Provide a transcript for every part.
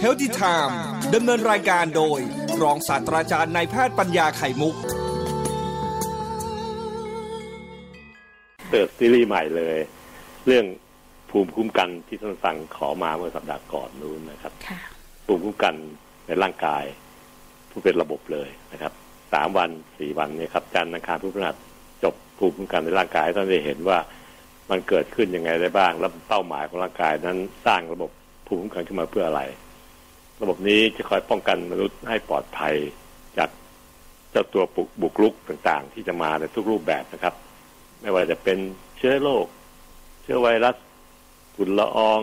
เฮลติไทม์ดำเนินรายการโดย รองศาสตราจารย์นายแพทย์ปัญญาไข่มุก เปิดซีรีส์ใหม่เลย เรื่องภูมิคุ้มกันที่ท่านสั่งขอมาเมื่อสัปดาห์ก่อนนู้นนะครับภูมิคุ้มกันในร่างกาย ผู้เป็นระบบเลยนะครับสามวันสี่วันนี้ครับจันทร์อังคารพุธพฤหัสจบภูมิคุ้มกันในร่างกายท่านได้เห็นว่า มันเกิดขึ้นยังไงได้บ้าง แล้วเป้าหมายของร่างกายนั้นสร้างระบบภูมิคุ้มกันขึ้นมาเพื่ออะไร ระบบนี้จะคอยป้องกันมนุษย์ให้ปลอดภัยจากเจ้าตัวบุกลุกต่างๆ ที่จะมาในทุกรูปแบบนะครับ ไม่ว่าจะเป็นเชื้อโรคเชื้อไวรัสฝุ่นละออง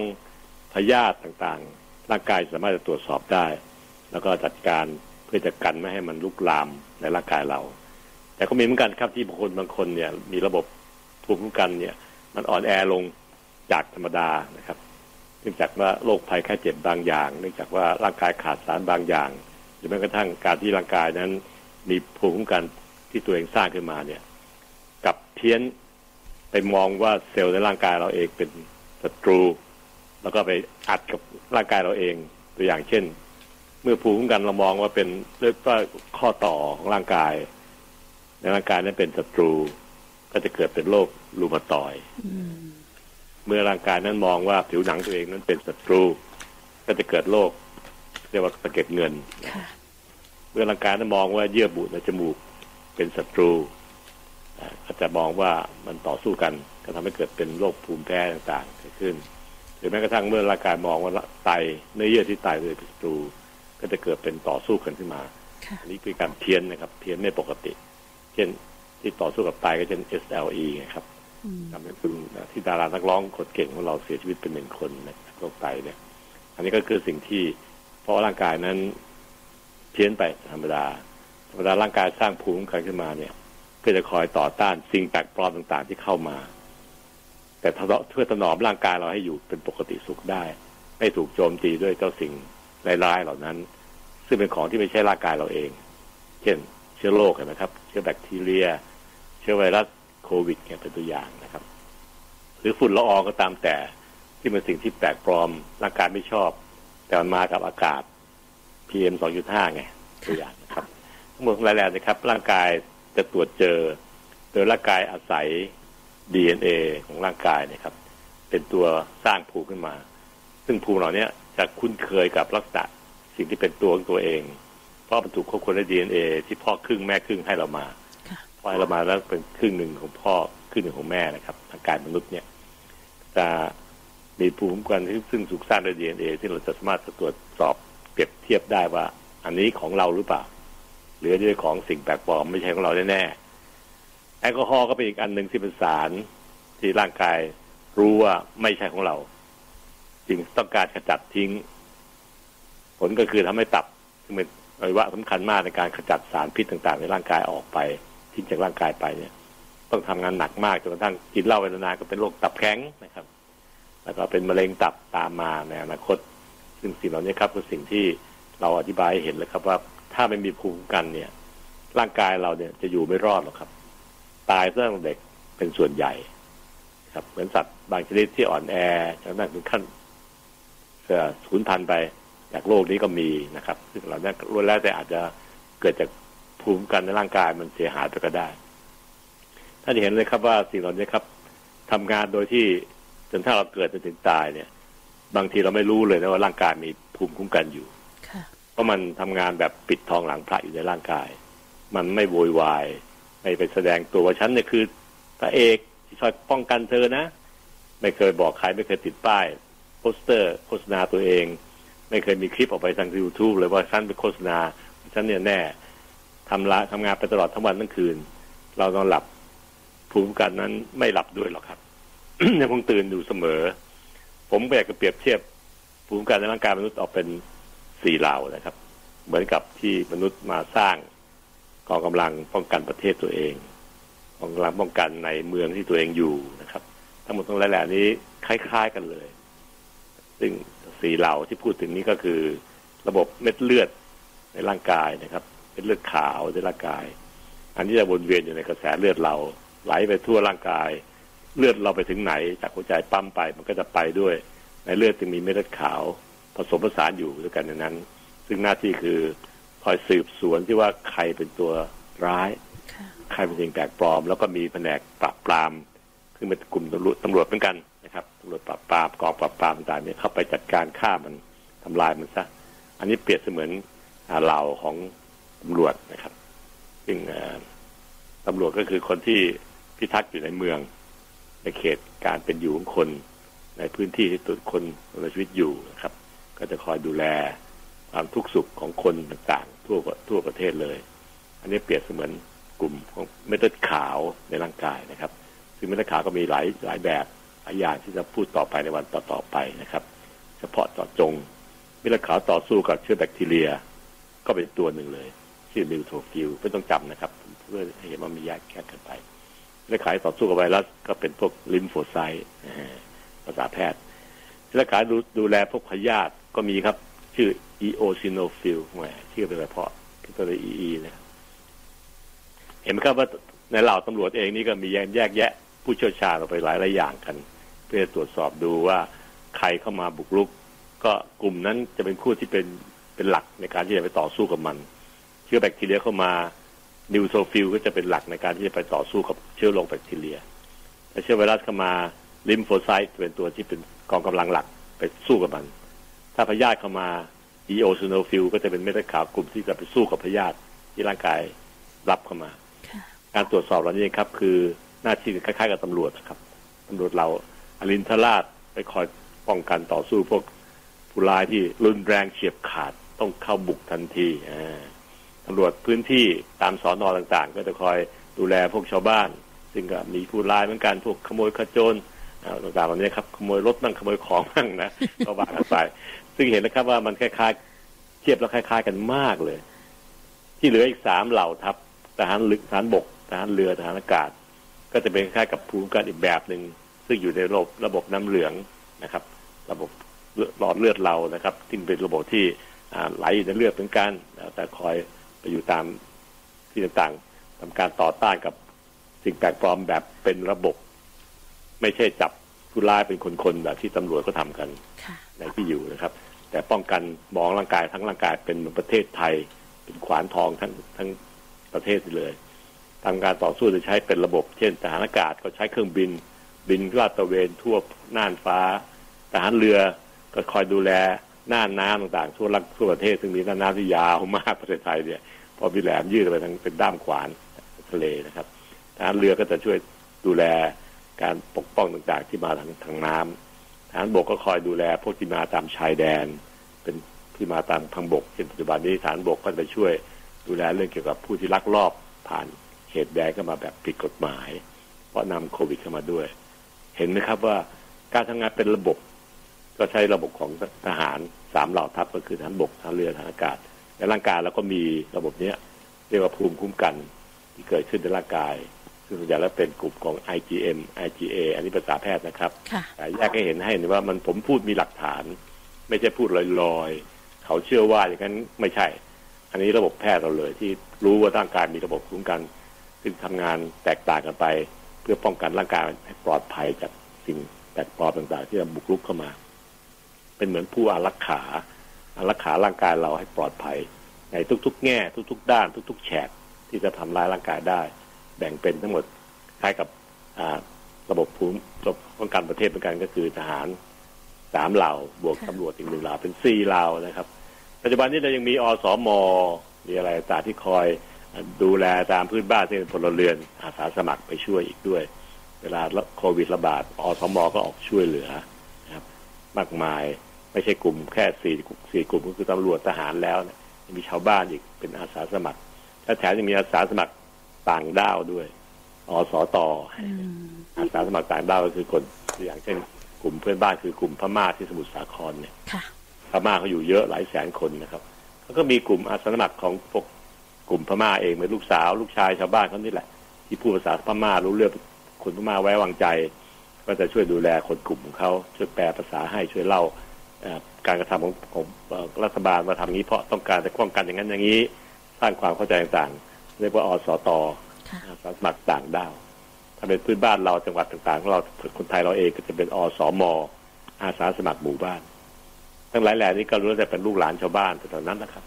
พยาธิต่างๆ ร่างกายสามารถจะตรวจสอบได้ แล้วก็จัดการเพื่อจะกันไม่ให้มันลุกลามในร่างกายเรา แต่ก็มีเหมือนกันครับที่บางคนบางคนเนี่ย มีระบบภูมิคุ้มกันเนี่ย มันอ่อนแอลงจากธรรมดานะครับ เนื่องจากว่าโรคภัยแค่เจ็บบางอย่าง เนื่องจากว่าร่างกายขาดสารบางอย่าง หรือแม้กระทั่งการที่ร่างกายนั้น มีภูมิคุ้มกันที่ตัวเองสร้างขึ้นมาเนี่ยกับเพี้ยนไปมองว่าเซลล์ในร่างกายเราเองเป็นศัตรู แล้วก็ไปอัดกับร่างกายเราเองตัวอย่างเช่น เมื่อภูมิคุ้มกันเรามองว่าเป็นเรียกว่าข้อต่อของร่างกาย ในร่างกายนั้นเป็นศัตรู ก็จะเกิดเป็นโรครูมาตอยเมื่อร่างกายนั้นมองว่าผิวหนังตัวเองนั้นเป็นศัตรู ก็จะเกิดโรคเรียกว่าสะเก็ดเงินเมื่อร่างกายนั้นมองว่าเยื่อบุในจมูกเป็นศัตรูก็จะมองว่ามันต่อสู้กัน ก็ทำให้เกิดเป็นโรคภูมิแพ้ต่างๆเกิดขึ้นหรือแม้กระทั่งเมื่อร่างกายมองว่าไตเนื้อเยื่อที่ไตเลยเป็นศัตรู ก็จะเกิดเป็นต่อสู้กันขึ้นมาอันนี้คือการเพี้ยนนะครับ เพี้ยนไม่ปกติ เช่น ที่ต่อสู้กับไตก็เช่น SLE นะครับทำให้คุณที่ดารานักร้องคนเก่งของเราเสียชีวิตเป็นหนึ่งคนนะโรคไตเนี่ย อันนี้ก็คือสิ่งที่เพราะร่างกายนั้นเพี้ยนไปธรรมดา ธรรมดาร่างกายสร้างภูมิคุ้มกันขึ้นมาเนี่ยก็จะคอยต่อต้านสิ่งแปลกปลอมต่างๆที่เข้ามา แต่เพื่อถนอมร่างกายเราให้อยู่เป็นปกติสุขได้ ไม่ถูกโจมตีด้วยเจ้าสิ่งร้ายๆเหล่านั้น ซึ่งเป็นของที่ไม่ใช่ร่างกายเราเอง เช่น เชื้อโรคนะครับ เชื้อแบคทีเรียเชื้อไวรัสโควิดเนี่ยเป็นตัวอย่างนะครับ หรือฝุ่นละอองก็ตามแต่ที่เป็นสิ่งที่แปลกปลอมร่างกายไม่ชอบ แต่มันมากับอากาศ PM 2.5ไงตัวอย่างนะครับทั้งหมดหลายๆนะครับ ร่างกายจะตรวจเจอ โดยร่างกายอาศัย DNA ของร่างกายนะครับ เป็นตัวสร้างภูมิขึ้นมา ซึ่งภูมิเหล่านี้จะคุ้นเคยกับลักษณะสิ่งที่เป็นตัวของตัวเอง เพราะมันถูกควบคุมด้วย DNA ที่พ่อครึ่งแม่ครึ่งให้เรามา พอให้เรามาแล้วเป็นครึ่งหนึ่งของพ่อครึ่งหนึ่งของแม่นะครับร่างกายมนุษย์เนี่ย จะมีภูมิคุ้มกันที่ซึ่งถูกสร้างด้วย DNA ที่เราจะสามารถตรวจสอบเปรียบเทียบได้ว่า อันนี้ของเราหรือเปล่า หรือด้วยของสิ่งแปลกปลอมไม่ใช่ของเราแน่ๆแอลกอฮอล์ก็เป็นอีกอันหนึ่งที่เป็นสารที่ร่างกายรู้ว่าไม่ใช่ของเรา จึงต้องการขจัดทิ้ง ผลก็คือทำให้ตับซึ่งเป็นอวัยวะสำคัญมากในการขจัดสารพิษต่างๆ ในร่างกายออกไป ทิ้งจากร่างกายไปเนี่ย ต้องทำงานหนักมากจนกระทั่งกินเหล้าเวลานานก็เป็นโรคตับแข็งนะครับ แล้วก็เป็นมะเร็งตับตามมาในอนาคต ซึ่งสิ่งเหล่านี้ครับคือสิ่งที่เราอธิบายเห็นแล้วครับว่าถ้าไม่มีภูมิคุ้มกันเนี่ย ร่างกายเราเนี่ยจะอยู่ไม่รอดหรอกครับ ตายตั้งเด็กเป็นส่วนใหญ่ ครับ เหมือนสัตว์บางชนิดที่อ่อนแอจนนั้นถึงขั้นเสื่อสูญพันธุ์ไปจากโลกนี้ก็มีนะครับ ซึ่งเราเนี่ยรู้แล้วแต่อาจจะเกิดจาก ภูมิคุ้มกันในร่างกายมันเสียหายไปก็ได้ท่านเห็นเลยครับว่าสิ่งเหล่านี้ครับทำงานโดยที่จนถ้าเราเกิดจนถึงตายเนี่ย บางทีเราไม่รู้เลยนะว่าร่างกายมีภูมิคุ้มกันอยู่เพราะมันทำงานแบบปิดทองหลังพระอยู่ในร่างกาย มันไม่โวยวายไม่ไปแสดงตัวว่าฉันเนี่ยคือพระเอกที่ช่วยป้องกันเธอนะ ไม่เคยบอกใครไม่เคยติดป้ายโปสเตอร์โฆษณาตัวเอง ไม่เคยมีคลิปออกไปทางยูทูบเลยว่าฉันเป็นโฆษณาฉันเนี่ยแน่ ทำละทำงานไปตลอดทั้งวันทั้งคืน เราต้องหลับภูมิกันนั้นไม่หลับด้วยหรอกครับยังคงตื่นอยู่เสมอ ผมอยากจะเปรียบเทียบภูมิกันในร่างกายมนุษย์ออกเป็นสี่เหล่านะครับ เหมือนกับที่มนุษย์มาสร้างกองกำลังป้องกันประเทศตัวเองกองกำลังป้องกันในเมืองที่ตัวเองอยู่นะครับ ทั้งหมดทั้งหลายนี้คล้ายๆกันเลย ซึ่งสี่เหล่าที่พูดถึงนี้ก็คือ ระบบเม็ดเลือดในร่างกายนะครับ เม็ดเลือดขาวในร่างกาย อันนี้จะวนเวียนอยู่ในกระแสเลือดเรา ไหลไปทั่วร่างกาย เลือดเราไปถึงไหน จากหัวใจปั๊มไปมันก็จะไปด้วย ในเลือดจึงมีเม็ดเลือดขาวผสมผสานอยู่ด้วยกันในนั้น ซึ่งหน้าที่คือคอยสืบสวนที่ว่าใครเป็นตัวร้ายใครเป็นสิ่งแปลกปลอม แล้วก็มีแผนกปราบปรามซึ่งเป็นกลุ่มตำรวจตำรวจเหมือนกันนะครับตำรวจปราบปรามกองปราบปรามต่างๆเนี่ยเข้าไปจัดการฆ่ามันทำลายมันซะ อันนี้เปรียบเสมือนเหล่าของ ตำรวจนะครับ ซึ่งตำรวจก็คือคนที่พิทักษ์อยู่ในเมือง ในเขตการเป็นอยู่ของคน ในพื้นที่ที่ตัวคนมีชีวิตอยู่นะครับ ก็จะคอยดูแลความทุกข์สุขของคนต่างๆ ทั่วทั่วประเทศเลย อันนี้เปรียบเสมือนกลุ่มของเม็ดเลือดขาวในร่างกายนะครับ ซึ่งเม็ดเลือดขาวก็มีหลายหลายแบบหลายอย่างที่จะพูดต่อไปในวันต่อๆไปนะครับ เฉพาะเจาะจงเม็ดเลือดขาวต่อสู้กับเชื้อแบคทีเรีย ก็เป็นตัวหนึ่งเลย ชื่อ neutrophil ไม่ต้องจำนะครับ เพื่อให้เห็นว่ามีแยกแยกกันไปเลือดขาวต่อสู้กับไวรัสก็เป็นพวก lymphocyte ภาษาแพทย์เลือดขาวดูดูแลพวกพยาธิก็มีครับ ชื่อ eosinophil แหมชื่อเป็นเฉพาะตัวอีอีนะเห็นไหมครับว่าในเหล่าตำรวจเองนี่ก็มีแยกแยกแยะ ผู้เชี่ยวชาญออกไปหลายหลายอย่างกัน เพื่อตรวจสอบดูว่าใครเข้ามาบุกรุก ก็กลุ่มนั้นจะเป็นผู้ที่เป็นเป็นหลักในการที่จะไปต่อสู้กับมัน เชื้อแบคทีเรียเข้ามา neutrophil ก็จะเป็นหลักในการที่จะไปต่อสู้กับเชื้อโรคแบคทีเรียถ้าเชื้อไวรัสเข้ามา lymphocyte เป็นตัวที่เป็นกองกำลังหลักไปสู้กับมัน ถ้าพยาธิเข้ามา eosinophil ก็จะเป็นเม็ดเลือดขาวกลุ่มที่จะไปสู้กับพยาธิที่ร่างกายรับเข้ามา การตรวจสอบเหล่านี้ครับ คือหน้าที่คล้ายๆกับตำรวจครับตำรวจเราอรินทราชไปคอยป้องกันต่อสู้พวกผู้ร้ายที่รุนแรงเฉียบขาดต้องเข้าบุกทันที ตำรวจพื้นที่ตามสอนอต่างๆ ก็จะคอยดูแลพวกชาวบ้าน ซึ่งก็มีผู้ร้ายเหมือนกันพวกขโมยขโจรต่างๆเหล่านี้ครับขโมยรถนั่งขโมยของนั่งนะก็ว่ากันไปซึ่งเห็นแล้วครับว่ามันคล้ายๆ เทียบแล้วคล้าย ๆ กันมากเลย ที่เหลืออีกสามเหล่าทัพทหารลึกทหารบกทหารเรือทหารอากาศ ก็จะเป็นคล้ายกับภูมิคุ้มกันอีกแบบหนึ่งซึ่งอยู่ในระบบระบบน้ำเหลืองนะครับ ระบบหลอดเลือดเรานะครับที่เป็นระบบที่ไหลอยู่ในเลือดเหมือนกันแต่คอย ไปอยู่ตามที่ต่างๆทำการต่อต้านกับสิ่งแปลกปลอมแบบเป็นระบบ ไม่ใช่จับผู้ร้ายเป็นคนๆแบบที่ตำรวจก็ทำกันในที่อยู่นะครับ แต่ป้องกันมองร่างกายทั้งร่างกายเป็นประเทศไทย เป็นขวานทองทั้งทั้งประเทศเลยทำการต่อสู้จะใช้เป็นระบบ เช่นทหารอากาศก็ใช้เครื่องบิน บินลาดตระเวนทั่วน่านฟ้าทหารเรือก็คอยดูแลน่านน้ำต่างๆทั่วรักทั่วประเทศซึ่งมีน่านน้ำที่ยาวมากประเทศไทยเนี่ย พอมีแหลมยืดไปทางเป็นด้ามขวานทะเลนะครับทหารเรือก็จะช่วยดูแลการปกป้องต่างๆที่มาทางทางน้ำทหารบกก็คอยดูแลพวกที่มาตามชายแดน เป็นที่มาตามทางบกเช่นปัจจุบันนี้ทหารบกก็ไปช่วยดูแลเรื่องเกี่ยวกับผู้ที่ลักลอบผ่านเขตแดนเข้ามาแบบผิดกฎหมาย เพราะนำโควิดเข้ามาด้วย เห็นไหมครับว่าการทำงานเป็นระบบ ก็ใช้ระบบของทหารสามเหล่าทัพก็คือทหารบกทหารเรือทหารอากาศ ในร่างกายแล้วก็มีระบบเนี้ยเรียกว่าภูมิคุ้มกัน ที่เกิดขึ้นในร่างกาย ซึ่งส่วนใหญ่แล้วเป็นกลุ่มของ IgM IgA อันนี้ภาษาแพทย์นะครับแต่แยกให้เห็นให้เห็นว่ามันผมพูดมีหลักฐาน ไม่ใช่พูดลอยๆ เขาเชื่อว่าอย่างนั้นไม่ใช่ อันนี้ระบบแพทย์เราเลย ที่รู้ว่าร่างกายมีระบบคุ้มกัน ซึ่งทำงานแตกต่างกันไป เพื่อป้องกันร่างกายให้ปลอดภัยจากสิ่งแปลกปลอมต่างๆ ที่จะบุกรุกเข้ามา เป็นเหมือนผู้อารักขาอา รักขาร่างกายเราให้ปลอดภัย ในทุก ๆ แง่ ทุก ๆ ด้าน ทุก ๆ แฉกที่จะทำลายร่างกายได้ แบ่งเป็นทั้งหมดคล้ายกับระบบภูมิระบบป้องกันประเทศเหมือนกันก็คือทหารสามเหล่าบวกตำรวจอีกหนึ่งเหล่าเป็นสี่เหล่านะครับ ปัจจุบันนี้เรายังมีอสมมีอะไรต่างที่คอยดูแลตามพื้นบ้านที่เป็นพลเรือนอาสาสมัครไปช่วยอีกด้วย เวลาโควิดระบาดอสมก็ออกช่วยเหลือนะครับ มากมาย ไม่ใช่กลุ่มแค่สี่สี่กลุ่มก็คือตำรวจทหารแล้วนะมีชาวบ้านอีกเป็นอาสาสมัครและแถมยังมีอาสาสมัครต่างด้าวด้วยอสตอาสาสมัครต่างด้าวก็คือคนอย่างเช่น กลุ่มเพื่อนบ้านคือกลุ่มพม่าที่สมุทรสาครเนี่ยพม่าเขาอยู่เยอะหลายแสนคนนะครับแล้วก็มีกลุ่มอาสาสมัครของพวกกลุ่มพม่าเองเป็นลูกสาว ลูกชายชาวบ้านเขานี่แหละ ที่พูดภาษาพม่ารู้เรื่องคนพม่าไว้วางใจ ก็จะช่วยดูแลคนกลุ่มของเขาช่วยแปลภาษาให้ช่วยเล่า การกระทำของของรัฐบาลมาทำนี้เพราะต้องการจะป้องกันอย่างนั้นอย่างนี้สร้างความเข้าใจต่างๆเรียกว่าอสตสมัครต่างด้าวถ้าเป็นพื้นบ้านเราจังหวัดต่างๆเราคนไทยเราเองก็จะเป็นอสมอาสาสมัครหมู่บ้าน ทั้งหลายแหล่นี้ก็รู้แต่เป็นลูกหลานชาวบ้านแต่ตอนนั้นนะครับ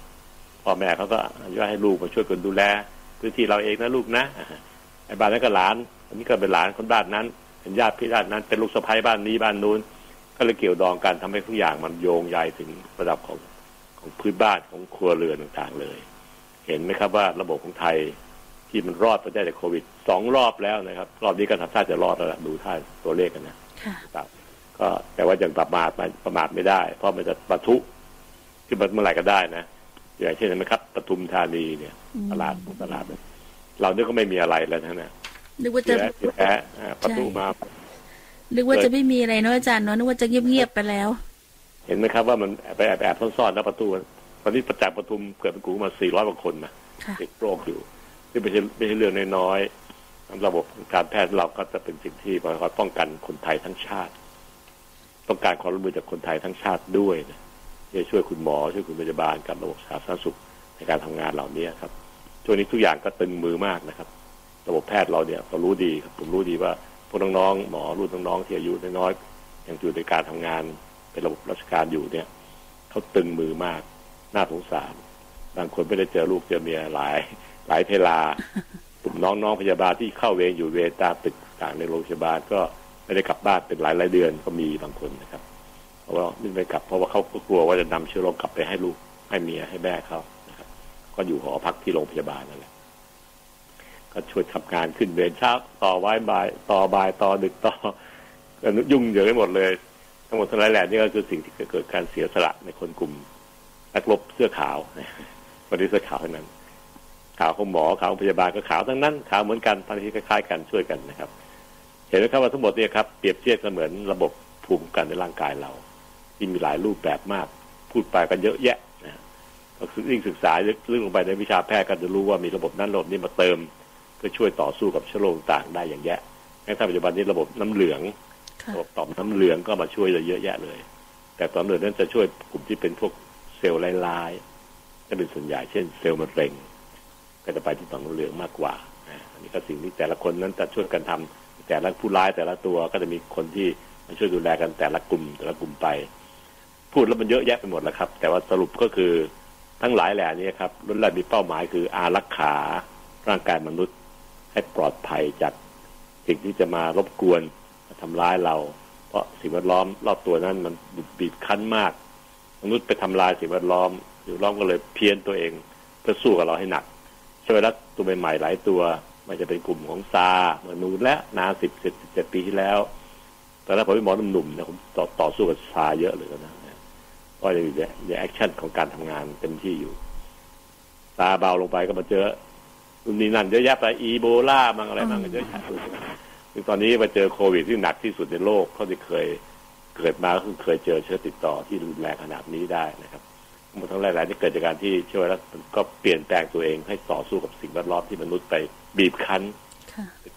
พ่อแม่เขาก็อนุญาตให้ลูกมาช่วยกันดูแลพื้นที่เราเองนะลูกนะไอ้บ้านนั้นก็หลาน อันนี้ก็เป็นหลานคนบ้านนั้นเป็นญาติพี่ญาตินั้น เป็นลูกสะใภ้บ้านนี้บ้านนู้น ก็เลยเกี่ยวดองกันทำให้ทุกอย่างมันโยงใยถึงระดับของของพื้นบ้านของครัวเรือนต่างๆเลย เห็นไหมครับว่าระบบของไทยที่มันรอดประเทศจากโควิดสองรอบแล้วนะครับ รอบนี้ก็ทำท่าจะรอดแล้วดูท่าตัวเลขกันนะครับก็แต่ว่ายังประมาทประมาทไม่ได้ เพราะมันจะปะทุที่มันเมื่อไหร่ก็ได้นะอย่างเช่นนะครับปทุมธานีเนี่ย ตลาดตลาด เราเนี่ยก็ไม่มีอะไรแล้วทั้งนั้นนึกว่าจะแพ้ประตูมา นึกว่าจะไม่มีอะไรเนาะอาจารย์เนาะนึกว่าจะเงียบๆไปแล้ว เห็นไหมครับว่ามันไปแอบแอบซ่อนๆแล้วประตูตอนนี้ประจักษ์ปทุมเกิดเป็นกลุ่มมาสี่ร้อยกว่าคนนะติดโรคอยู่ที่ไม่ใช่ไม่ใช่เรื่องน้อยๆระบบการแพทย์เราก็จะเป็นสิ่งที่คอยป้องกันคนไทยทั้งชาติ ต้องการความร่วมมือจากคนไทยทั้งชาติด้วยนะจะช่วยคุณหมอช่วยคุณพยาบาลกับระบบสาธารณสุขในการทำงานเหล่านี้ครับช่วงนี้ทุกอย่างก็ตึงมือมากนะครับ ระบบแพทย์เราเนี่ยเรารู้ดีครับผมรู้ดีว่า พวกน้องๆหมอรุ่นน้องๆที่อายุน้อยๆยังอยู่ในการทำงานเป็นระบบราชการอยู่เนี่ยเขาตึงมือมากน่าสงสารบางคนไม่ได้เจอลูกเจอเมียหลาย หลายเวลากลุ่มน้องๆพยาบาลที่เข้าเวรอยู่เวรตามตึกต่างในโรงพยาบาลก็ไม่ได้กลับบ้านเป็นหลายหลายเดือนก็มีบางคนนะครับเพราะว่าไม่ไปกลับเพราะว่าเขากลัวว่าจะนำเชื้อโรคกลับไปให้ลูกให้เมียให้แม่เขานะครับ ก็อยู่หอพักที่โรงพยาบาลนั่นแหละ ก็ช่วยทำงานขึ้นเวรเช้าต่อไว้บ่ายต่อบ่ายต่อดึกต่อยุ่งเหยิงไปหมดเลย ทั้งหมดทั้งหลายแหล่นี่ก็คือสิ่งที่เกิดการเสียสละในคนกลุ่มนักรบเสื้อขาววันนี้เสื้อขาวนั้นขาวของหมอขาวของพยาบาลก็ขาวทั้งนั้นขาวเหมือนกันพันธุ์คล้ายๆกันช่วยกันนะครับ เห็นไหมครับว่าทั้งหมดเนี่ยครับเปรียบเทียบเสมือนระบบภูมิคุ้มกันในร่างกายเรา ที่มีหลายรูปแบบมาก พูดไปกันเยอะแยะนะยิ่งศึกษาลึกลงไปในวิชาแพทย์ก็จะรู้ว่ามีระบบนั้นระบบนี้มาเติม เพื่อช่วยต่อสู้กับเชื้อโรคต่างได้อย่างแยะในปัจจุบันนี้ระบบน้ำเหลืองระบบต่อมน้ำเหลืองก็มาช่วยเราเยอะแยะเลย แต่ตอนเหลืองนั้นจะช่วยกลุ่มที่เป็นพวกเซลล์ลายๆจะเป็นส่วนใหญ่เช่น เซลล์มะเร็ง ก็จะไปที่ต่อมน้ำเหลืองมากกว่าอันนี้ก็สิ่งที่แต่ละคนนั้นจะช่วยกันทำแต่ละผู้ร้ายแต่ละตัวก็จะมีคนที่มาช่วยดูแลกันแต่ละกลุ่ม แต่ละกลุ่มไป พูดแล้วมันเยอะแยะไปหมดแล้วครับ แต่ว่าสรุปก็คือทั้งหลายแหล่นี้ครับรุ่นแรกมีเป้าหมายคืออารักขาร่างกายมนุษย์ ให้ปลอดภัยจากสิ่งที่จะมารบกวนทำร้ายเรา เพราะสิ่งแวดล้อมรอบตัวนั้นมันบีบคั้นมาก มนุษย์ไปทำลายสิ่งแวดล้อมสิ่งแวดล้อมก็เลยเพี้ยนตัวเองเพื่อสู้กับเราให้หนักเชื้อไวรัสตัวใหม่ๆหลายตัว มันจะเป็นกลุ่มของ SARS เมื่อนู้นและนานสิบสิบเจ็ดปีที่แล้วตอนนั้นผมเป็นหมอหนุ่มๆนะผมต่อต่อสู้กับ SARS เยอะเลยนะก็ยังอยู่ใน action ของการทำงานเต็มที่อยู่ตาเบาลงไปก็มาเจอ นนี้นั่นเยอะแยะไปอีโบลามังอะไรมังเยอะแยะซึ่งตอนนี้มาเจอโควิดที่หนักที่สุดในโลกเขาที่เคยเกิดมาก็คือเคยเจอเชื้อติดต่อที่รุนแรงขนาดนี้ได้นะครับหมดทั้งหลายๆที่เกิดจากการที่เชื้อไวรัสก็เปลี่ยนแปลงตัวเองให้ต่อสู้กับสิ่งแวดล้อมที่มนุษย์ไปบีบคั้น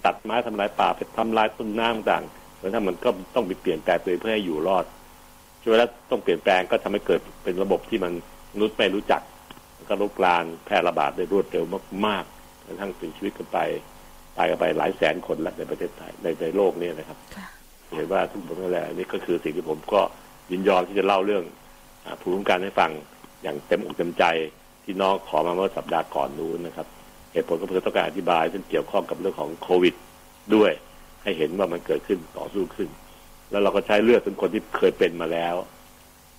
ตัดไม้ทำลายป่าไปทำลายต้นน้ำต่างแล้วถ้ามันก็ต้องมีเปลี่ยนแปลงตัวเองเพื่อให้อยู่รอดช่วยแล้วต้องเปลี่ยนแปลงก็ทำให้เกิดเป็นระบบที่มันมนุษย์ไม่รู้จักก็ลุกลานแพร่ระบาดได้รวดเร็วมากๆ จนทั้งเป็นชีวิตกันไป ตายกันไปหลายแสนคนแล้วในประเทศไทยในในโลกนี้นะครับเห็นว่าทุกคนนั่นแหละนี่ก็คือสิ่งที่ผมก็ยินยอมที่จะเล่าเรื่องภูมิคุ้มกันให้ฟังอย่างเต็มอกเต็มใจที่น้องขอมาเมื่อสัปดาห์ก่อนนู้นนะครับเหตุผลก็เพื่อต้องการอธิบายซึ่งเกี่ยวข้องกับเรื่องของโควิด ด้วย ให้เห็นว่ามันเกิดขึ้นต่อสู้ขึ้น แล้วเราก็ใช้เลือดเป็นคนที่เคยเป็นมาแล้ว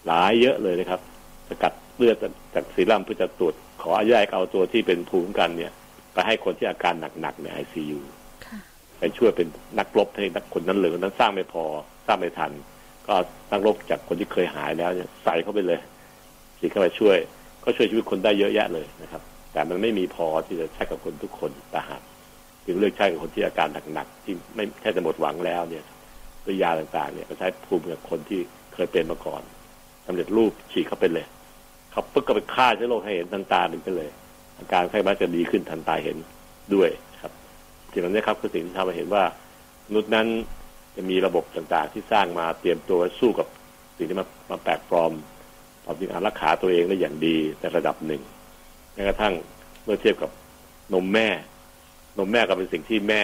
หลายเยอะเลยนะครับ สกัดเลือดจากซีรั่มเพื่อจะตรวจขออนุญาตเอาตัวที่เป็นภูมิกันเนี่ย ไปให้คนที่อาการหนักๆในไอซียูไปช่วยเป็นนักรบให้นักคนนั้นเลยคนนั้นสร้างไม่พอสร้างไม่ทัน ก็นักรบจากคนที่เคยหายแล้วเนี่ยใส่เข้าไปเลยสีเข้าไปช่วย ก็ช่วยชีวิตคนได้เยอะแยะเลยนะครับ แต่มันไม่มีพอที่จะใช้กับคนทุกคนแต่หากจึงเลือกใช้กับคนที่อาการหนักๆที่ไม่แค่จะหมดหวังแล้วเนี่ยด้วยยาต่างๆเนี่ยก็ใช้ภูมิกับคนที่เคยเป็นมาก่อนสำเร็จรูปฉีดเข้าไปเลยเขาปึ๊กก็ไปฆ่าเชื้อโรคให้เห็นทันตาหนึ่งไปเลย อาการไข้บ้าจะดีขึ้นทันตาเห็นด้วยครับสิ่งนี้ครับคือสิ่งที่ทำให้เห็นว่ามนุษย์นั้นจะมีระบบต่างๆ ที่สร้างมาเตรียมตัวสู้กับสิ่งที่มามาแปลกปลอมตามจริงอารักขาตัวเองได้อย่างดีในระดับหนึ่งแม้กระทั่งเมื่อเทียบกับนมแม่ นมแม่ก็เป็นสิ่งที่แม่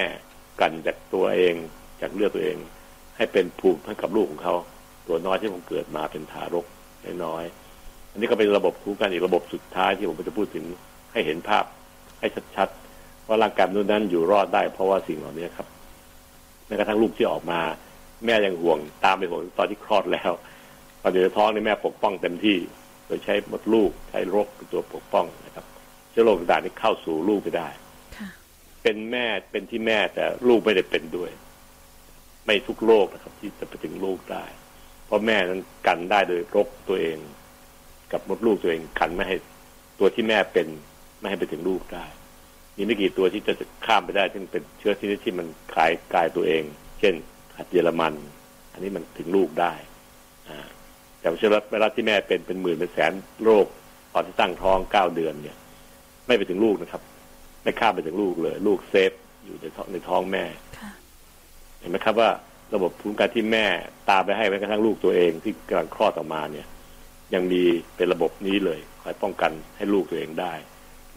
กันจากตัวเองจากเลือดตัวเอง ให้เป็นภูมิให้กับลูกของเขา ตัวน้อยที่ผมเกิดมาเป็นทารกน้อยอันนี้ก็เป็นระบบคุ้มกันอีกระบบสุดท้ายที่ผมจะพูดถึง ให้เห็นภาพให้ชัดๆว่าร่างกายมนุษย์นั้นอยู่รอดได้ เพราะว่าสิ่งเหล่านี้ครับแม้กระทั่งลูกที่ออกมา แม่ยังห่วงตามไปห่วงตอนที่คลอดแล้วตอนอยู่ในท้องนี่แม่ปกป้องเต็มที่ โดยใช้มดลูกใช้รกเป็นตัวปกป้องนะครับเชื้อโรคต่างๆนี่เข้าสู่ลูกไม่ได้เป็นแม่เป็นที่แม่แต่ลูกไม่ได้เป็นด้วย ไม่ทุกโรคนะครับ ที่จะไปถึงลูกได้ เพราะแม่นั้นกันได้โดยรกตัวเอง กับมดลูกตัวเองกันไม่ให้ตัวที่แม่เป็น ไม่ให้ไปถึงลูกได้ มีไม่กี่ตัวที่จะข้ามไปได้ซึ่งเป็นเชื้อชนิดที่มันคลายกายตัวเอง เช่นหัดเยอรมัน อันนี้มันถึงลูกได้อ่าแต่เชื้อไวรัสที่แม่เป็นเป็นหมื่นเป็นแสนโรคตอนที่ตั้งท้องเก้าเดือนเนี่ย ไม่ไปถึงลูกนะครับ ไม่ข้ามไปถึงลูกเลย ลูกเซฟอยู่ในท้องในท้องแม่เห็นไหมครับว่าระบบภูมิคุ้มกันที่แม่ตามไปให้แม้กระทั่งลูกตัวเองที่กำลังคลอดออกมาเนี่ย ยังมีเป็นระบบนี้เลยคอยป้องกันให้ลูกตัวเองได้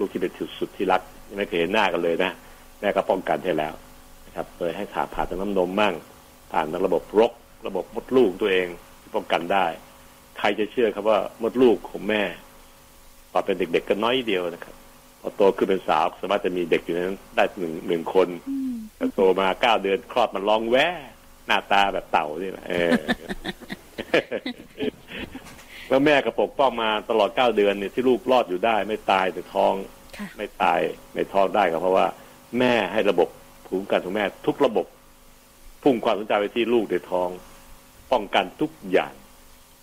ลูกที่เป็นสุดที่รักไม่เคยเห็นหน้ากันเลยนะแม่ก็ป้องกันให้แล้วนะครับโดยให้ผ่าผ่านทางน้ำนมมั่งผ่านทางระบบรก ระบบมดลูกตัวเองป้องกันได้ ใครจะเชื่อครับว่ามดลูกของแม่ตอนเป็นเด็ก ๆก็น้อยเดียวนะครับพอโตขึ้นเป็นสาวสามารถจะมีเด็กอยู่นั้นได้หนึ่งหนึ่งคนแต่โตมาเก้าเดือนคลอดมันร้องแวหน้าตาแบบเต่านี่แหละ แล้วแม่ก็ปกป้องมาตลอดเก้าเดือนเนี่ยที่ลูกรอดอยู่ได้ ไม่ตายแต่ท้องไม่ตายไม่ท้องได้ก็เพราะว่า แม่ให้ระบบภูมิคุ้มกันของแม่ ทุกระบบ พุ่งความสนใจไปที่ลูกในท้อง ป้องกันทุกอย่าง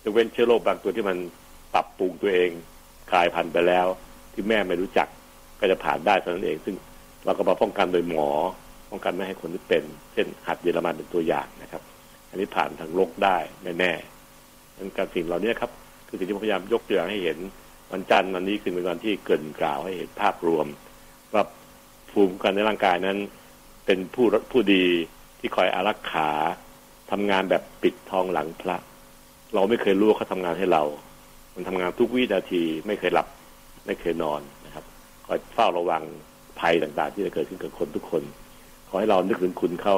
จะเว้นเชื้อโรคบางตัวที่มันปรับปรุงตัวเองกลายพันธุ์ไปแล้ว ที่แม่ไม่รู้จักก็จะผ่านได้เท่านั้นเอง ซึ่งเราก็มาป้องกันโดยหมอ ป้องกันไม่ให้คนที่เป็น เช่นหัดเยอรมันเป็นตัวอย่างนะครับ อันนี้ผ่านทางโรคได้แน่ๆดังการสิ่งเหล่านี้ครับ คือสิ่งที่พยายามยกตัวอย่างให้เห็นวันจันทร์วันนี้คือเป็นวันที่เกินกล่าวให้เห็นภาพรวมว่าภูมิคุ้มกันในร่างกายนั้น เป็นผู้ผู้ดีที่คอยอารักขาทำงานแบบปิดทองหลังพระ เราไม่เคยรู้เขาทำงานให้เรา มันทำงานทุกวินาทีไม่เคยหลับ ไม่เคยนอนนะครับคอยเฝ้าระวังภัยต่างๆ ที่จะเกิดขึ้นกับคนทุกคน ขอให้เรานึกถึงคุณเขา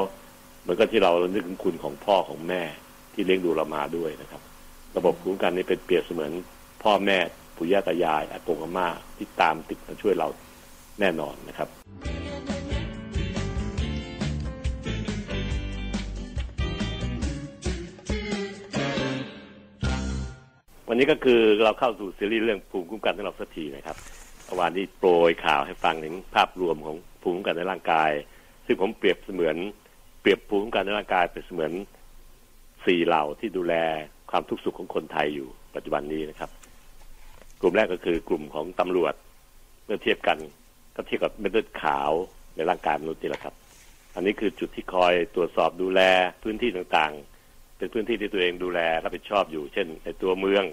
เหมือนกับที่เรานึกถึงคุณของพ่อของแม่ที่เลี้ยงดูเรามาด้วยนะครับ ระบบภูมิคุ้มกันนี้เป็นเปรียบเสมือนพ่อแม่ปู่ย่าตายายอากงอาม่าที่ตามติดมาช่วยเราแน่นอนนะครับ วันนี้ก็คือเราเข้าสู่ซีรีส์เรื่องภูมิคุ้มกันของเราสักทีนะครับวานนี้โปรยข่าวให้ฟังถึงภาพรวมของภูมิคุ้มกันในร่างกาย ซึ่งผมเปรียบเสมือน เปรียบภูมิคุ้มกันในร่างกายเป็นเสมือนสี่เหล่าที่ดูแล ความทุกข์สุขของคนไทยอยู่ปัจจุบันนี้นะครับ กลุ่มแรกก็คือกลุ่มของตำรวจ เมื่อเทียบกันก็เทียบกับเม็ดเลือดขาวในร่างกายมนุษย์นี่แหละครับ อันนี้คือจุดที่คอยตรวจสอบดูแลพื้นที่ต่างๆ เป็นพื้นที่ที่ตัวเองดูแลรับผิดชอบอยู่ เช่น ในตัวเมือง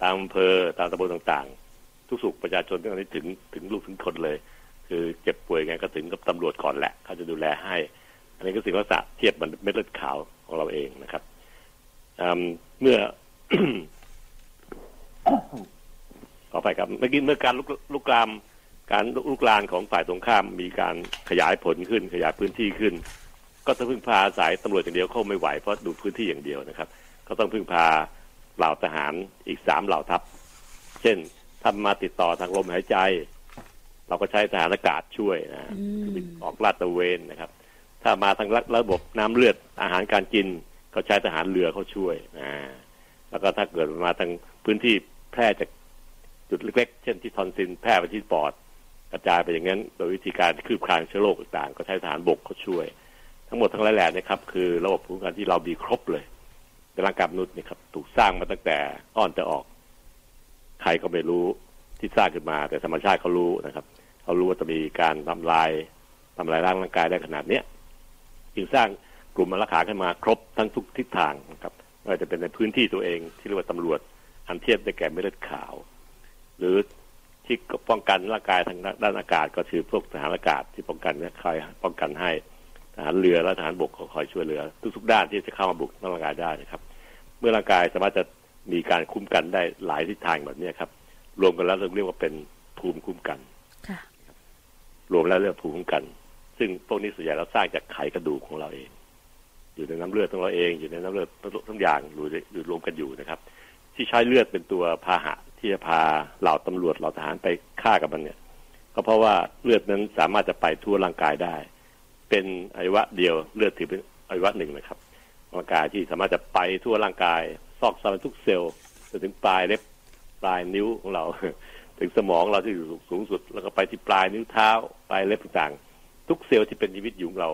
ตามอำเภอตามตำบลต่างๆ ทุกสุขประชาชนที่ตอนนี้ถึงถึงลูกถึงคนเลย คือเจ็บป่วยไงก็ถึงกับตำรวจก่อนแหละเขาจะดูแลให้ อันนี้ก็สิ่งว่าเทียบมันเม็ดเลือดขาวของเราเองนะครับ เมื่อขอไปครับเมื่อกี้เมื่อการลุกลุกลามการลุกลานของฝ่ายตรงข้ามมีการขยายผลขึ้น ขยายพื้นที่ขึ้น ก็ต้องพึ่งพาสายตำรวจอย่างเดียวเข้าไม่ไหวเพราะดูพื้นที่อย่างเดียวนะครับ ก็ต้องพึ่งพาเหล่าทหารอีกสามเหล่าทัพ เช่นทำมาติดต่อทางลมหายใจ เราก็ใช้ทหารอากาศช่วยนะออกลาดตระเวนนะครับ ถ้ามาทางระบบน้ำเลือดอาหารการกิน ก็ใช้ทหารเรือเขาช่วยนะแล้วก็ถ้าเกิดมาทางพื้นที่แพร่จากจุดเล็กๆ เช่นที่ทอนซินแพร่ไปที่ปอดกระจายไปอย่างนั้น โดยวิธีการคืบคลานเชื้อโรคต่างๆ ก็ใช้ทหารบกเขาช่วย ทั้งหมดทั้งหลายแหล่นะครับ คือระบบภูมิคุ้มกันที่เรามีครบเลยในร่างกายมนุษย์นี่ครับถูกสร้างมาตั้งแต่อ่อนจะออก ใครก็ไม่รู้ที่สร้างขึ้นมา แต่ธรรมชาติเขารู้นะครับเขารู้ว่าจะมีการทำลายทำลายร่างกายได้ขนาดเนี้ยจึงสร้าง กลุ่มมารักษาขึ้นมาครบทั้งทุกทิศทางนะครับไม่ว่าจะเป็นในพื้นที่ตัวเองที่เรียกว่าตำรวจอันเทียบได้แก่เม็ดเลือดขาว หรือที่ป้องกันร่างกายทางด้านอากาศ ก็คือพวกทหารอากาศที่ป้องกันคอยป้องกันให้ทหารเรือและทหารบกคอยช่วยเหลือ ทุกๆด้านที่จะเข้ามาบุกร่างกายได้นะครับ เมื่อร่างกายสามารถจะมีการคุ้มกันได้หลายทิศทางแบบนี้ครับ รวมกันแล้วเราเรียกว่าเป็นภูมิคุ้มกันรวมแล้วเรียกภูมิคุ้มกัน ซึ่งพวกนี้ส่วนใหญ่เราสร้างจากไขกระดูกของเราเอง อยู่ในน้ำเลือดของเราเองอยู่ในน้ำเลือดทั้งอย่างอยู่อรวมกันอยู่นะครับ ที่ใช้เลือดเป็นตัวพาหะที่จะพาเหล่าตำรวจเหล่าทหารไปฆ่ากับมันเนี่ย ก็เพราะว่าเลือดนั้นสามารถจะไปทั่วร่างกายได้ เป็นอวัยวะเดียวเลือดถือเป็นอวัยวะหนึ่งนะครับร่างกายที่สามารถจะไปทั่วร่างกาย ซอกซอนทุกเซลล์จนถึงปลายเล็บปลายนิ้วของเรา ถึงสมองเราที่อยู่สูงสุด แล้วก็ไปที่ปลายนิ้วเท้าปลายเล็บต่างๆทุกเซลล์ที่เป็นชีวิตอยู่ของเรา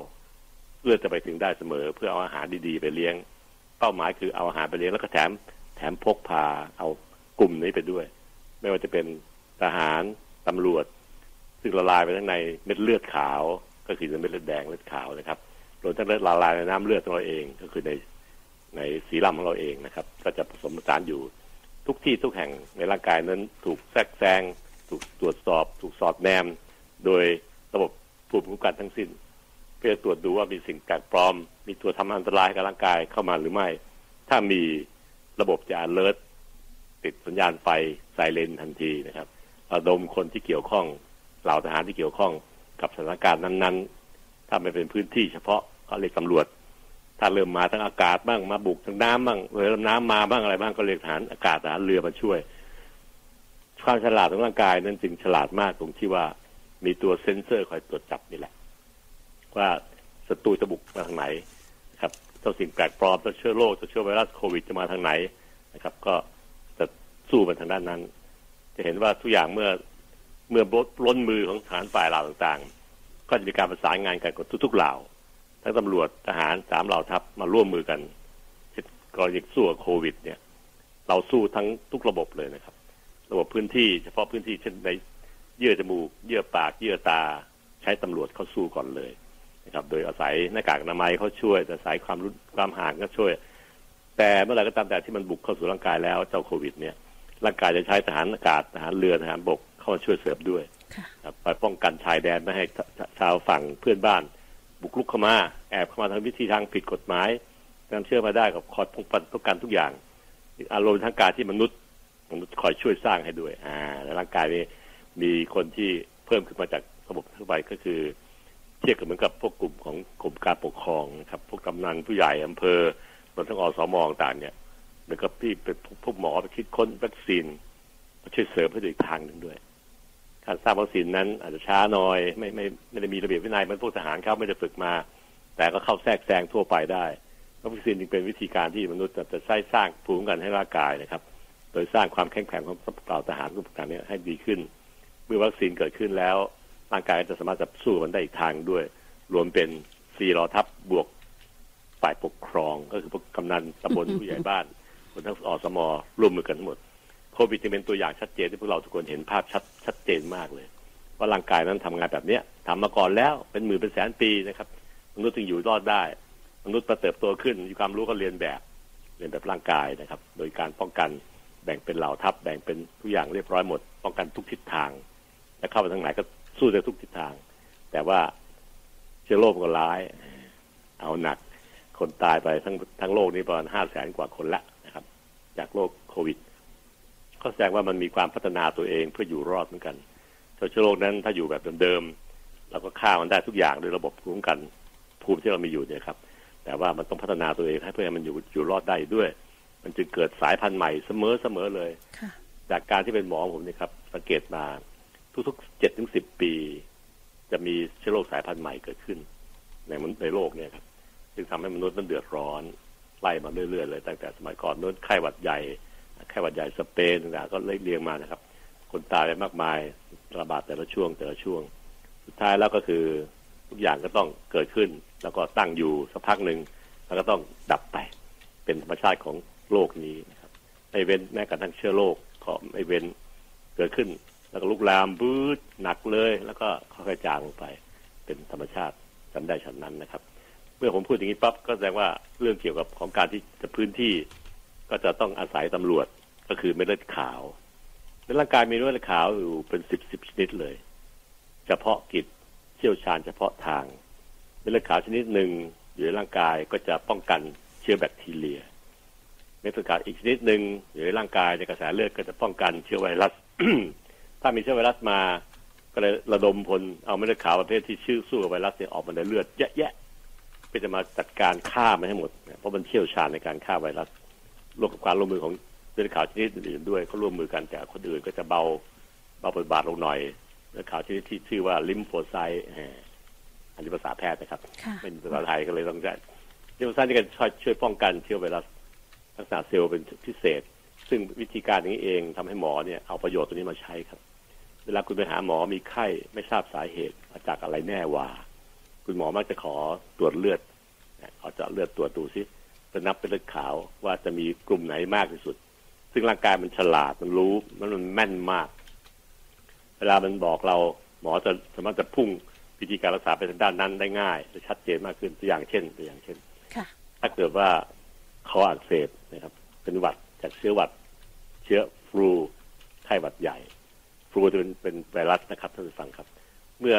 เลือจะไปถึงได้เสมอ เพื่อเอาอาหารดีๆไปเลี้ยง เป้าหมายคือเอาอาหารไปเลี้ยงแล้วก็แถมแถมพกพาเอากลุ่มนี้ไปด้วย ไม่ว่าจะเป็นทหารตำรวจ ซึ่งละลายไปทั้งในเม็ดเลือดขาว ก็คือเม็ดเลือดแดงเลือดขาวนะครับรวมทั้งเลือดละลายในน้ำเลือดของเราเองก็คือในในสีลำของเราเองนะครับ ก็จะผสมผสานอยู่ทุกที่ทุกแห่งในร่างกายนั้นถูกแทรกแซง ถูกตรวจสอบ ถูกสอดแนม โดยระบบภูมิคุ้มกันทั้งสิ้น เพื่อตรวจดูว่ามีสิ่งแปลกปลอม มีตัวทำอันตรายกับร่างกายเข้ามาหรือไม่ ถ้ามีระบบจะ alert ติดสัญญาณไฟไซเรนทันทีนะครับระดมคนที่เกี่ยวข้องเหล่าทหารที่เกี่ยวข้องกับสถานการณ์นั้น ๆ ถ้าไม่เป็นพื้นที่เฉพาะเขาเรียกตำรวจ ถ้าเริ่มมาทั้งอากาศบ้างมาบุกทางน้ำบ้างเรือน้ำมาบ้างอะไรบ้างก็เรียกทหารอากาศทหารเรือมาช่วยความฉลาดของร่างกายนั้นจึงฉลาดมากตรงที่ว่ามีตัวเซ็นเซอร์คอยตรวจจับนี่แหละ ว่าศัตรูจะบุกมาทางไหนครับเจ้าสิ่งแปลกปลอมเจ้าเชื้อโรคเจ้าเชื้อไวรัสโควิดจะมาทางไหนนะครับ ก็จะสู้มันทางด้านนั้น จะเห็นว่าทุกอย่างเมื่อเมื่อล้นมือของฐานฝ่ายเหล่าต่างๆ ก็จะมีการประสานงานกันกับทุกๆเหล่า ทั้งตำรวจทหารสามเหล่าทัพมาร่วมมือกันกรณีสู้กับโควิด เนี่ย เราสู้ทั้งทุกระบบเลยนะครับ ระบบพื้นที่เฉพาะพื้นที่เช่นในเยื่อจมูก เยื่อปาก เยื่อตา ใช้ตำรวจเข้าสู้ก่อนเลย นะครับ โดยอาศัยหน้ากากอนามัยเขาช่วยอาศัยความรู้ความห่างก็ช่วย แต่เมื่อไหร่ก็ตามแต่ที่มันบุกเข้าสู่ร่างกายแล้วเจ้าโควิด เนี่ย ร่างกายจะใช้ทหารอากาศทหารเรือทหารบกเข้ามาช่วยเสริมด้วยไปป้องกันชายแดนไม่ให้ชาวฝั่งเพื่อนบ้าน บุกลุกเข้ามาแอบเข้ามาทางวิธีทางผิดกฎหมายนำเชื่อมาได้กับคอยป้องกันป้องกันทุกอย่าง อารมณ์ทางการที่มนุษย์มนุษย์คอยช่วยสร้างให้ด้วย อ่าในร่างกายนี้มีคนที่เพิ่มขึ้นมาจากระบบทั่วไปก็คือ เทียบกับเหมือนกับพวกกลุ่มของกลุ่มการปกครองครับพวกกำนันผู้ใหญ่อำเภอรวมทั้งอสมองต่างเนี่ยแล้วก็พี่เป็นพวกหมอไปคิดค้นวัคซีนมาช่วยเสริมให้อีกทางหนึ่งด้วย การสร้างวัคซีนนั้นอาจจะช้าหน่อยไม่ไม่ไม่ได้มีระเบียบวินัยเหมือนพวกทหารเขาไม่ได้ฝึกมา แต่ก็เข้าแทรกแซงทั่วไปได้วัคซีนจึงเป็นวิธีการที่มนุษย์จะใช้สร้างภูมิคุ้มกันให้ร่างกายนะครับ โดยสร้างความแข็งแกร่งของเหล่าทหารทุกประการนี้ให้ดีขึ้น เมื่อวัคซีนเกิดขึ้นแล้ว ร่างกายจะสามารถจะสู้มันได้อีกทางด้วย รวมเป็นซีรอทับบวกฝ่ายปกครอง ก็คือพวกกำนันตำบลผู้ใหญ่บ้านคนทั้งอสมร่วมมือกันทั้งหมดโควิดจะเป็นตัวอย่างชัดเจนที่พวกเราทุกคนเห็นภาพชัดชัดเจนมากเลย ว่าร่างกายนั้นทำงานแบบเนี้ยทำมาก่อนแล้วเป็นหมื่นเป็นแสนปีนะครับมนุษย์จึงอยู่รอดได้ มนุษย์มาเติบโตขึ้นมีความรู้ก็เรียนแบบเรียนแบบร่างกายนะครับ โดยการป้องกันแบ่งเป็นเหล่าทัพแบ่งเป็นทุกอย่างเรียบร้อยหมด ป้องกันทุกทิศทาง และเข้าไปทางไหนก็ สู้ได้ทุกทิศทาง แต่ว่าเชื้อโรคก็ร้าย เอาหนักคนตายไปทั้งทั้งโลกนี้ประมาณห้าแสนกว่าคนละนะครับ จากโรคโควิด ก็แสดงว่ามันมีความพัฒนาตัวเองเพื่ออยู่รอดเหมือนกันเชื้อโรคนั้นถ้าอยู่แบบเดิมๆเราก็ฆ่ามันได้ทุกอย่างด้วยระบบภูมิคุ้มกันภูมิที่เรามีอยู่เนี่ยครับ แต่ว่ามันต้องพัฒนาตัวเองให้เพื่อให้มันอยู่อยู่รอดได้ด้วย มันจึงเกิดสายพันธุ์ใหม่เสมอเสมอเลย จากการที่เป็นหมอผมเนี่ยครับ สังเกตมา ทุกๆเจ็ดถึงสิบปี จะมีเชื้อโรคสายพันธุ์ใหม่เกิดขึ้น ในในโลกเนี่ยครับจึงทำให้มนุษย์นั้นเดือดร้อนไล่มาเรื่อยๆเลยตั้งแต่สมัยก่อนนู้นไข้หวัดใหญ่ไข้หวัดใหญ่สเปนต่างๆก็เล่เรียงมานะครับ คนตายไปมากมายระบาดแต่ละช่วงแต่ละช่วง สุดท้ายแล้วก็คือทุกอย่างก็ต้องเกิดขึ้น แล้วก็ตั้งอยู่สักพักหนึ่งแล้วก็ต้องดับไป เป็นธรรมชาติของโลกนี้นะครับไม่เว้นแม้กระทั่งเชื้อโรคก็ไม่เว้นเกิดขึ้น แล้วก็ลุกลามบืดหนักเลย แล้วก็ค่อยๆจางลงไป เป็นธรรมชาติกันได้ฉันนั้นนะครับ เมื่อผมพูดอย่างนี้ปั๊บก็แสดงว่าเรื่องเกี่ยวกับของการที่จะพื้นที่ ก็จะต้องอาศัยตำรวจก็คือเม็ดเลือดขาวในร่างกายมีเม็ดเลือดขาวอยู่เป็นสิบสิบชนิดเลย เฉพาะกิจเชี่ยวชาญเฉพาะทางเม็ดเลือดขาวชนิดหนึ่งอยู่ในร่างกายก็จะป้องกันเชื้อแบคทีเรียเม็ดเลือดขาวอีกชนิดหนึ่งอยู่ในร่างกายในกระแสเลือดก็จะป้องกันเชื้อไวรัส ถ้ามีเชื้อไวรัสมา ก็เลยระดมพลเอาเม็ดเลือดขาวประเภทที่ชื่อสู้กับไวรัสเนี่ยออกมาในเลือดแยะเพื่อจะมาจัดการฆ่ามันให้หมด เพราะมันเชี่ยวชาญในการฆ่าไวรัสร่วมกับการร่วมมือของเลือดขาวชนิดอื่นด้วยเขาร่วมมือกันแต่คนอื่นก็จะเบาเบาบทบาทลงหน่อยเลือดขาวชนิดที่ชื่อว่า lymphocyte อันนี้ภาษาแพทย์นะครับไม่มีภาษาไทยก็เลยต้องใช้ lymphocyte นี่ก็ช่วยช่วยป้องกันเชื้อไวรัสลักษณะเซลล์เป็นพิเศษ ซึ่งวิธีการนี้เองทำให้หมอเนี่ยเอาประโยชน์ตัวนี้มาใช้ครับเวลาคุณไปหาหมอมีไข้ไม่ทราบสาเหตุมาจากอะไรแน่ว่า คุณหมอมักจะขอตรวจเลือดขอเจาะเลือดตรวจดูซิจะนับเป็นเลือดขาวว่าจะมีกลุ่มไหนมากที่สุด ซึ่งร่างกายมันฉลาดมันรู้มันมันแม่นมาก เวลามันบอกเราหมอจะสามารถจะพุ่งวิธีการรักษาไปทางด้านนั้นได้ง่ายและชัดเจนมากขึ้นตัวอย่างเช่นตัวอย่างเช่นถ้าเกิดว่าคออักเสบนะครับ เป็นหวัดจากเชื้อหวัด เชื้อ flu ไข้หวัดใหญ่ flu จะเป็นเป็นไวรัสนะครับท่านผู้ฟังครับ เมื่อ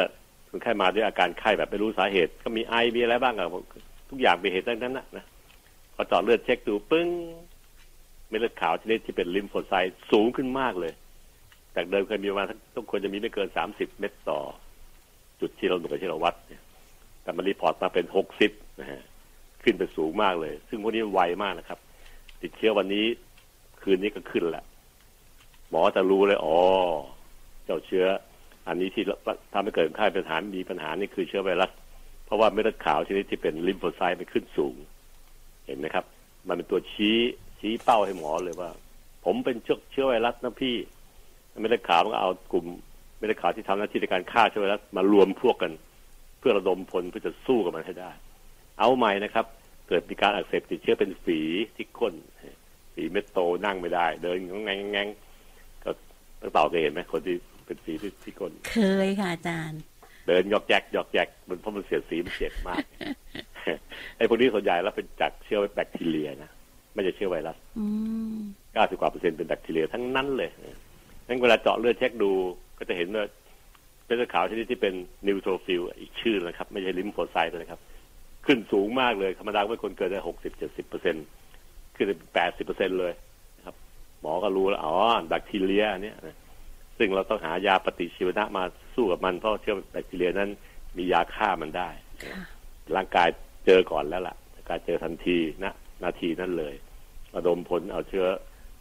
คนไข้มาด้วยอาการไข้แบบไม่รู้สาเหตุ ก็มีไอมีอะไรบ้างอะทุกอย่างเป็นเหตุดังนั้นนะนะพอเจาะเลือดเช็คดูปึ้งเม็ดเลือดขาวชนิดที่เป็น lymphocyte สูงขึ้นมากเลย จากเดิมเคยมีประมาณทุกคนจะมีไม่เกินสามสิบเม็ดต่อ จุดที่เราหน่วยที่เราวัดเนี่ยแต่มัน report มาเป็นหกสิบนะฮะขึ้นไปสูงมากเลย ซึ่งพวกนี้ไวมากนะครับ ติดเชื้อวันนี้คืนนี้ก็ขึ้นแหละหมอจะรู้เลยอ๋อ จ้าเชื้อ อันนี้ที่ทำให้เกิดไข้เป็นปัญหามีปัญหานี่คือเชื้อไวรัส เพราะว่าเม็ดเลือดขาวชนิดที่เป็นลิมโฟไซต์มันขึ้นสูง เห็นไหมครับ มันเป็นตัวชี้ชี้เป้าให้หมอเลยว่า ผมเป็นเชื้อเชื้อไวรัสนะพี่เม็ดเลือดขาวมันก็เอากลุ่มเม็ดเลือดขาวที่ทำหน้าที่ในการฆ่าเชื้อไวรัสมารวมพวกกัน เพื่อระดมพลเพื่อจะสู้กับมันให้ได้ เอาใหม่นะครับ เกิดมีการอักเสบติดเชื้อเป็นฝีที่ก้นฝีเม็ดโตนั่งไม่ได้ เดินงงงงก็ตั้งเต่าเคยเห็นไหมคนที่ เป็นฝีที่ที่ก้นเคยค่ะอาจารย์ เดินยอกแยกยอกแยกมันเพราะมันเสียดสีมันเจ็บมากไอ้พวกนี้ส่วนใหญ่แล้วเป็นจากเชื้อแบคทีเรียนะไม่ใช่เชื้อไวรัสเก้าสิบกว่าเปอร์เซ็นต์เป็นแบคทีเรียทั้งนั้นเลยงั้นเวลาเจาะเลือดเช็คดูก็จะเห็นว่าเป็นเลือดขาวชนิดที่เป็น neutrophil อีกชื่อนะครับ ไม่ใช่ lymphocyte นะครับ ขึ้นสูงมากเลยธรรมดาเมื่อคนเกิดได้หกสิบเจ็ดสิบเปอร์เซ็นต์ขึ้นไปแปดสิบเปอร์เซ็นต์เลยนะครับ หมอก็รู้แล้วอ๋อแบคทีเรียเนี่ย ซึ่งเราต้องหายาปฏิชีวนะมาสู้กับมันเพราะเชื้อแบคทีเรียนั้น มียาฆ่ามันได้ ร่างกายเจอก่อนแล้วล่ะการเจอทันทีนะนาทีนั้นเลยระดมพลเอาเชื้อ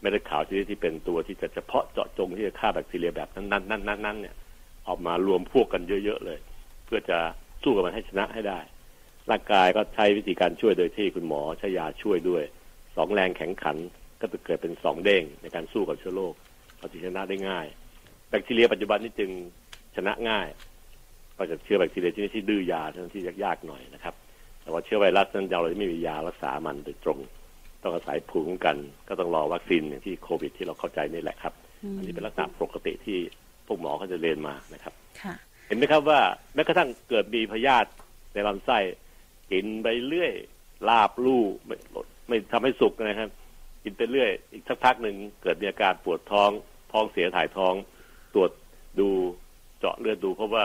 เม็ดเลือดขาวชนิดที่เป็นตัวที่จะเฉพาะเจาะจงที่จะฆ่าแบคทีเรียแบบนั้นนั้นนั้นนั้นเนี่ยออกมารวมพวกกันเยอะๆเลย เพื่อจะสู้กับมันให้ชนะให้ได้ ร่างกายก็ใช้วิธีการช่วยโดยที่คุณหมอใช้ยาช่วยด้วยสองแรงแข็งขันก็จะเกิดเป็นสองเด้งในการสู้กับเชื้อโรคเราจะชนะได้ง่าย แบคทีเรียปัจจุบันนี้จึงชนะง่าย ก็จะเชื้อแบคทีเรียชนิดที่ดื้อยาที่ยากๆหน่อยนะครับ แต่ว่าเชื้อไวรัสนั้นเราไม่มียารักษามันโดยตรง ต้องอาศัยภูมิคุ้มกัน ก็ต้องรอวัคซีนอย่างที่โควิด ที่เราเข้าใจนี่แหละครับ อันนี้เป็นลักษณะปกติที่พวกหมอเขาจะเรียนมานะครับเห็นไหมครับว่าแม้กระทั่งเกิดมีพยาธิในลำไส้กินไปเรื่อยลาบลู่ไม่ไม่ทำให้สุกนะครับ กินไปเรื่อย อีกสักพักหนึ่งเกิดมีอาการปวดท้องท้องเสียถ่ายท้อง ตรวจดูเจาะเลือดดูเพราะว่า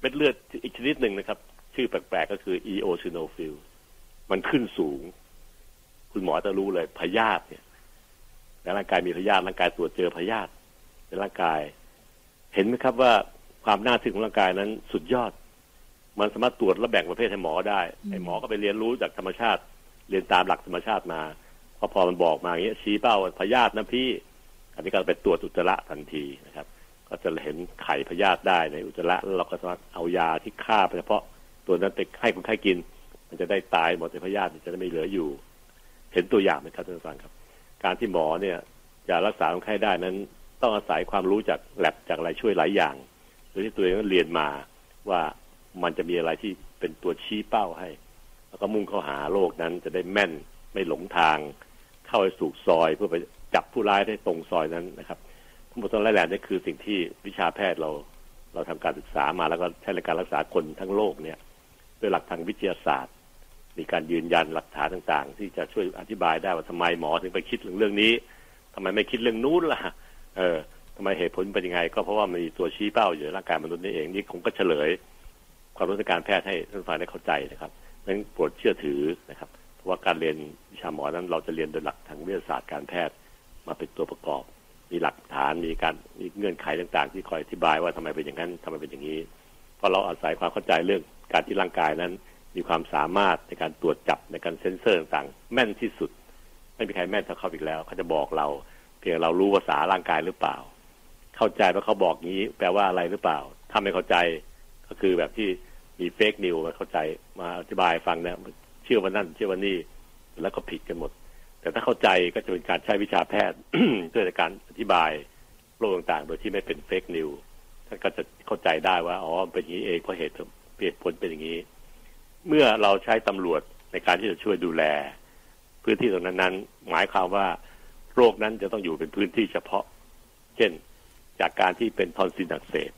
เม็ดเลือดอีกชนิดหนึ่งนะครับ ชื่อแปลกๆก็คือ eosinophil มันขึ้นสูง คุณหมอจะรู้เลยพยาธิเนี่ยในร่างกายมีพยาธิร่างกายตรวจเจอพยาธิในร่างกาย เห็นไหมครับว่าความน่าทึ่งของร่างกายนั้นสุดยอด มันสามารถตรวจและแบ่งประเภทให้หมอได้ไอ้หมอก็ไปเรียนรู้จากธรรมชาติ เรียนตามหลักธรรมชาติมาพอพอมันบอกมาอย่างนี้ชี้เป้าพยาธินะพี่ อันนี้ก็ไปตรวจอุจจาระทันทีนะครับ ก็จะเห็นไข่พยาธิได้ในอุจจาระแล้วเราก็สามารถเอายาที่ฆ่าเฉพาะตัวนั้นไปให้คนไข้กิน มันจะได้ตายหมดในพยาธิจะได้ไม่เหลืออยู่ เห็นตัวอย่างไหมครับท่านผู้ฟังครับ การที่หมอเนี่ยจะรักษาคนไข้ได้นั้น ต้องอาศัยความรู้จากแลบจากอะไรช่วยหลายอย่างโดยที่ตัวเองเรียนมาว่ามันจะมีอะไรที่เป็นตัวชี้เป้าให้ แล้วก็มุ่งเข้าหาโรคนั้นจะได้แม่นไม่หลงทาง เข้าไปสู่ซอยเพื่อไป จับผู้ร้ายได้ตรงซอยนั้นนะครับทั้งหมดทั้งหลายแหล่นี่คือสิ่งที่วิชาแพทย์เรา เราทำการศึกษามาแล้วก็ใช้ในการรักษาคนทั้งโลกเนี่ยด้วยหลักทางวิทยาศาสตร์ มีการยืนยันหลักฐานต่างๆ ที่จะช่วยอธิบายได้ว่าทำไมหมอถึงไปคิดเรื่องเรื่องนี้ทำไมไม่คิดเรื่องนู้นล่ะ เออทำไมเหตุผลเป็นยังไง ก็เพราะว่ามีตัวชี้เป้าอยู่ในร่างกายมนุษย์นี่เองนี่ผมก็เฉลย ความรู้ทางการแพทย์ให้ท่านฟังได้เข้าใจนะครับนั้นโปรดเชื่อถือนะครับ เพราะว่าการเรียนวิชาหมอนั้นเราจะเรียนโดยหลักทางวิทยาศาสตร์การแพทย์ มาเป็นตัวประกอบ มีหลักฐานมีการมีเงื่อนไขต่าง ๆ ที่คอยอธิบายว่าทำไมเป็นอย่างนั้นทำไมเป็นอย่างนี้เพราะเราอาศัยความเข้าใจเรื่องการที่ร่างกายนั้น มีความสามารถในการตรวจจับในการเซ็นเซอร์ต่างๆ แม่นที่สุด ไม่มีใครแม่นเท่าเขาอีกแล้ว เขาจะบอกเรา เพียงเรารู้ภาษาร่างกายหรือเปล่า เข้าใจว่าเขาบอกงี้ แปลว่าอะไรหรือเปล่า ถ้าไม่เข้าใจก็คือแบบที่มีเฟกนิวมาเข้าใจมาอธิบายฟังเนี่ยเชื่อว่านั่นเชื่อว่านี่แล้วก็ผิดกันหมด แต่ถ้าเข้าใจก็จะเป็นการใช้วิชาแพทย์เพื่อในการอธิบายโรคต่างๆ โดยที่ไม่เป็นเฟกนิวท่านก็จะเข้าใจได้ว่าอ๋อเป็นอย่างนี้เองเพราะเหตุเหตุผลเป็นอย่างนี้ เมื่อเราใช้ตำรวจในการที่จะช่วยดูแล พื้นที่ตรงนั้นนั้น หมายความว่า โรคนั้นจะต้องอยู่เป็นพื้นที่เฉพาะ เช่น จากการที่เป็นทอนซิลอักเสบ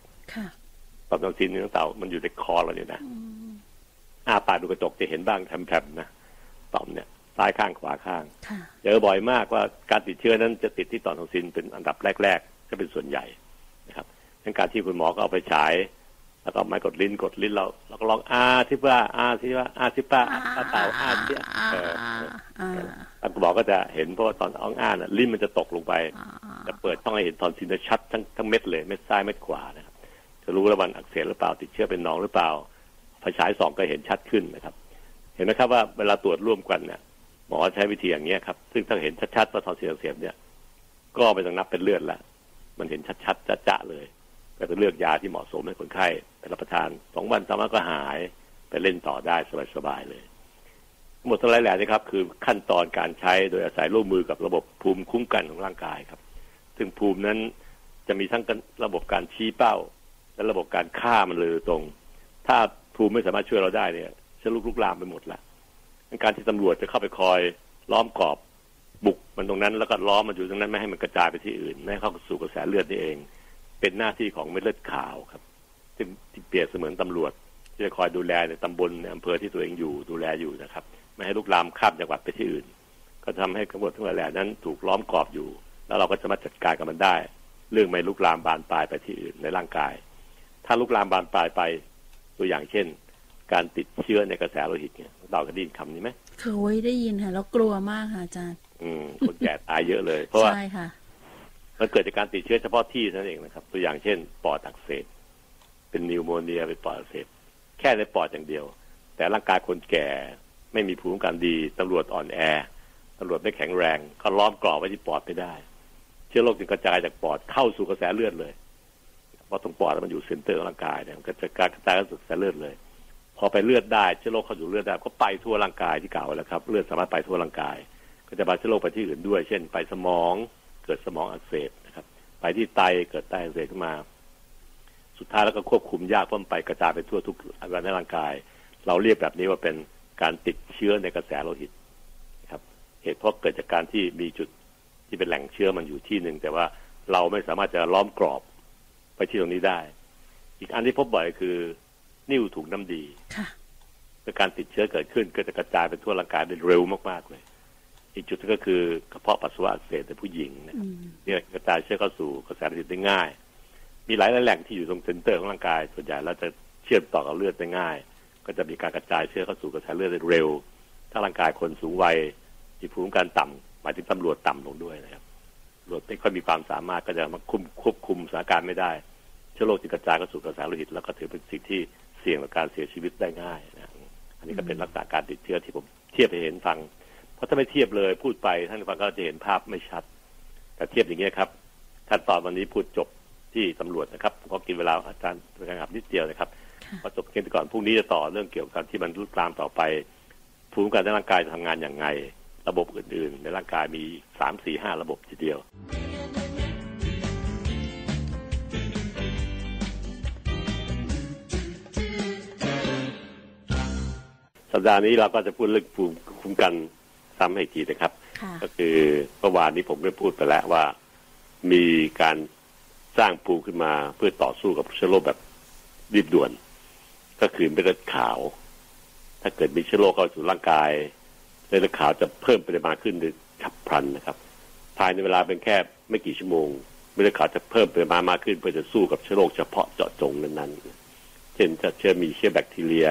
ต่อมทอนซิลเนื้อเต่ามันอยู่ในคอเราเนี่ยนะอาปากดูกระจกจะเห็นบ้างแถมๆนะต่อมเนี่ย ซ้ายข้างขวาข้างเจอบ่อยมากว่าการติดเชื้อนั้นจะติดที่ต่อมทอนซิลเป็นอันดับแรกๆก็เป็นส่วนใหญ่นะครับดังการที่คุณหมอก็เอาไปฉายแล้วก็ไม้กดลิ้นกดลิ้นเราเราก็ลองอาที่ว่าอาที่ว่าอาที่ป้าอาเต่าอาที่เออคุณหมอก็จะเห็นเพราะว่าตอนอ้องอ้าน่ะลิ้นมันจะตกลงไป จะเปิดต้องให้เห็นทอนซิลชัดทั้งทั้งเม็ดเลยเม็ดซ้ายเม็ดขวานะครับจะรู้ว่ามันอักเสบหรือเปล่าติดเชื้อเป็นหนองหรือเปล่าพอฉายสองก็เห็นชัดขึ้นนะครับ เห็นไหมครับว่าเวลาตรวจร่วมกันเนี่ย หมอใช้วิธีอย่างนี้ครับ ซึ่งถ้าเห็นชัดๆว่าทอนซิลอักเสบเนี่ย ก็ไม่ต้องนับเป็นเลือดละมันเห็นชัดๆจะๆเลย ก็จะเลือกยาที่เหมาะสมให้คนไข้ไปรับประทานสองวันสามวันก็หายไปเล่นต่อได้สบายๆเลยหมดทั้งหลายแหล่นี่ครับคือขั้นตอนการใช้โดยอาศัยร่วมมือกับระบบภูมิคุ้มกันของร่างกายครับ ซึ่งภูมินั้นจะมีทั้งระบบการชี้เป้า และระบบการฆ่ามันเลยตรง ถ้าภูมิไม่สามารถช่วยเราได้เนี่ยจะลุกลุกลามไปหมดละ การที่ตำรวจจะเข้าไปคอยล้อมกรอบบุกมันตรงนั้น แล้วก็ล้อมมันอยู่ตรงนั้นไม่ให้มันกระจายไปที่อื่น ไม่ให้เข้าสู่กระแสเลือดนี่เอง เป็นหน้าที่ของเม็ดเลือดขาวครับซึ่เปรียบเสมือนตำรวจ ที่จะคอยดูแลในตำบลในอำเภอที่ตัวเองอยู่ดูแลอยู่นะครับ ไม่ให้ลุกลามข้ามจังหวัดไปที่อื่น ก็ทำให้กบฏทั้งหลายแล่นั้นถูกล้อมกรอบอยู่ แล้วเราก็จะมารถจัดการกับมันได้ เรื่องไม่ลุกลามบานปลายไปที่อื่นในร่างกาย ถ้าลุกลามบานปลายไปตัวอย่างเช่น การติดเชื้อในกระแสโลหิตเนี่ย เราเคยได้ยินคำนี้ไหมเคยได้ยินค่ะแล้วกลัวมากค่ะอาจารย์ อืมคนแก่ตายเยอะเลย เพราะว่าใช่ค่ะมันเกิดจากการติดเชื้อเฉพาะที่นั่นเองนะครับ ตัวอย่างเช่น ปอดอักเสบเป็น pneumonia เป็นปอดอักเสบแค่ในปอดอย่างเดียว แต่ร่างกายคนแก่ไม่มีภูมิคุ้มกันดีตำรวจอ่อนแอตำรวจไม่แข็งแรงเขาล้อมกรอบไว้ที่ปอดไม่ได้ เชื้อโรคจึงกระจายจากปอดเข้าสู่กระแสเลือดเลยเพราะตรงปอดมันอยู่ center ของร่างกายเนี่ยมันก็จะการกระจายเข้าสู่กระแสเลือดเลย พอไปเลือดได้เชื้อโรคเข้าสู่เลือดได้ก็ไปทั่วร่างกายที่กล่าวไว้แล้วครับ เลือดสามารถไปทั่วร่างกาย ก็จะพาเชื้อโรคไปที่อื่นด้วย เช่น ไปสมองเกิดสมองอักเสบนะครับ ไปที่ไตเกิดไตอักเสบขึ้นมา สุดท้ายแล้วก็ควบคุมยากเพราะมันไปกระจายไปทั่วทุกอวัยวะในร่างกาย เราเรียกแบบนี้ว่าเป็นการติดเชื้อในกระแสโลหิตครับ เหตุเพราะเกิดจากการที่มีจุดที่เป็นแหล่งเชื้อมันอยู่ที่หนึ่งแต่ว่าเราไม่สามารถจะล้อมกรอบไปที่ตรงนี้ได้ อีกอันที่พบบ่อยคือ นิ่วถุงน้ำดีเมื่อการติดเชื้อเกิดขึ้นก็จะกระจายไปทั่วร่างกายได้เร็วมากๆเลย อีกจุดนึงก็คือกระเพาะปัสสาวะอักเสบในผู้หญิงนะครับเนี่ยกระจายเชื้อเข้าสู่กระแสเลือดได้ง่าย มีหลายแหล่งที่อยู่ตรงเซนเตอร์ของร่างกาย ส่วนใหญ่เราจะเชื่อมต่อกับเลือดได้ง่าย ก็จะมีการกระจายเชื้อเข้าสู่กระแสเลือดได้เร็ว ถ้าร่างกายคนสูงวัยมีภูมิคุ้มกันต่ำหมายถึงตำรวจต่ำลงด้วยนะครับตำรวจไม่ค่อยมีความสามารถก็จะมาคุมควบคุมสถานการณ์ไม่ได้เชื้อโรคจึงกระจายเข้าสู่กระแสโลหิตแล้วก็ถือเป็นสิ่งที่ เสี่ยงต่อการเสียชีวิตได้ง่ายนะอันนี้ก็เป็นลักษณะการติดเชื้อที่ผมเทียบให้เห็นฟัง เพราะถ้าไม่เทียบเลยพูดไปท่านฟังก็จะเห็นภาพไม่ชัด แต่เทียบอย่างนี้ครับท่านตอนวันนี้พูดจบที่ตำรวจนะครับก็กินเวลาอาจารย์เป็นการขับนิดเดียวนะครับพอจบเกมก่อนพรุ่งนี้จะต่อเรื่องเกี่ยวกับที่มันลุกลามต่อไปภูมิคุ้มกันในร่างกายจะทำงานอย่างไง ระบบอื่น ๆ ในร่างกายมีสามสี่ห้าระบบทีเดียว สัปดาห์นี้เราก็จะพูดเรื่องภูมิคุ้มกันซ้ำให้ทีนะครับ ก็คือเมื่อวานนี้ผมได้พูดไปแล้วว่า มีการสร้างภูมิขึ้นมาเพื่อต่อสู้กับเชื้อโรคแบบรีบด่วน ก็คือเม็ดเลือดขาว ถ้าเกิดมีเชื้อโรคเข้าสู่ร่างกายเม็ดเลือดขาวจะเพิ่มปริมาณขึ้นโดยฉับพลันนะครับ ภายในเวลาเป็นแค่ไม่กี่ชั่วโมงเม็ดเลือดขาวจะเพิ่มปริมาณมากขึ้นเพื่อจะสู้กับเชื้อโรคเฉพาะเจาะจงนั้นๆ เช่นถ้าเชื้อมีเชื้อแบคทีเรีย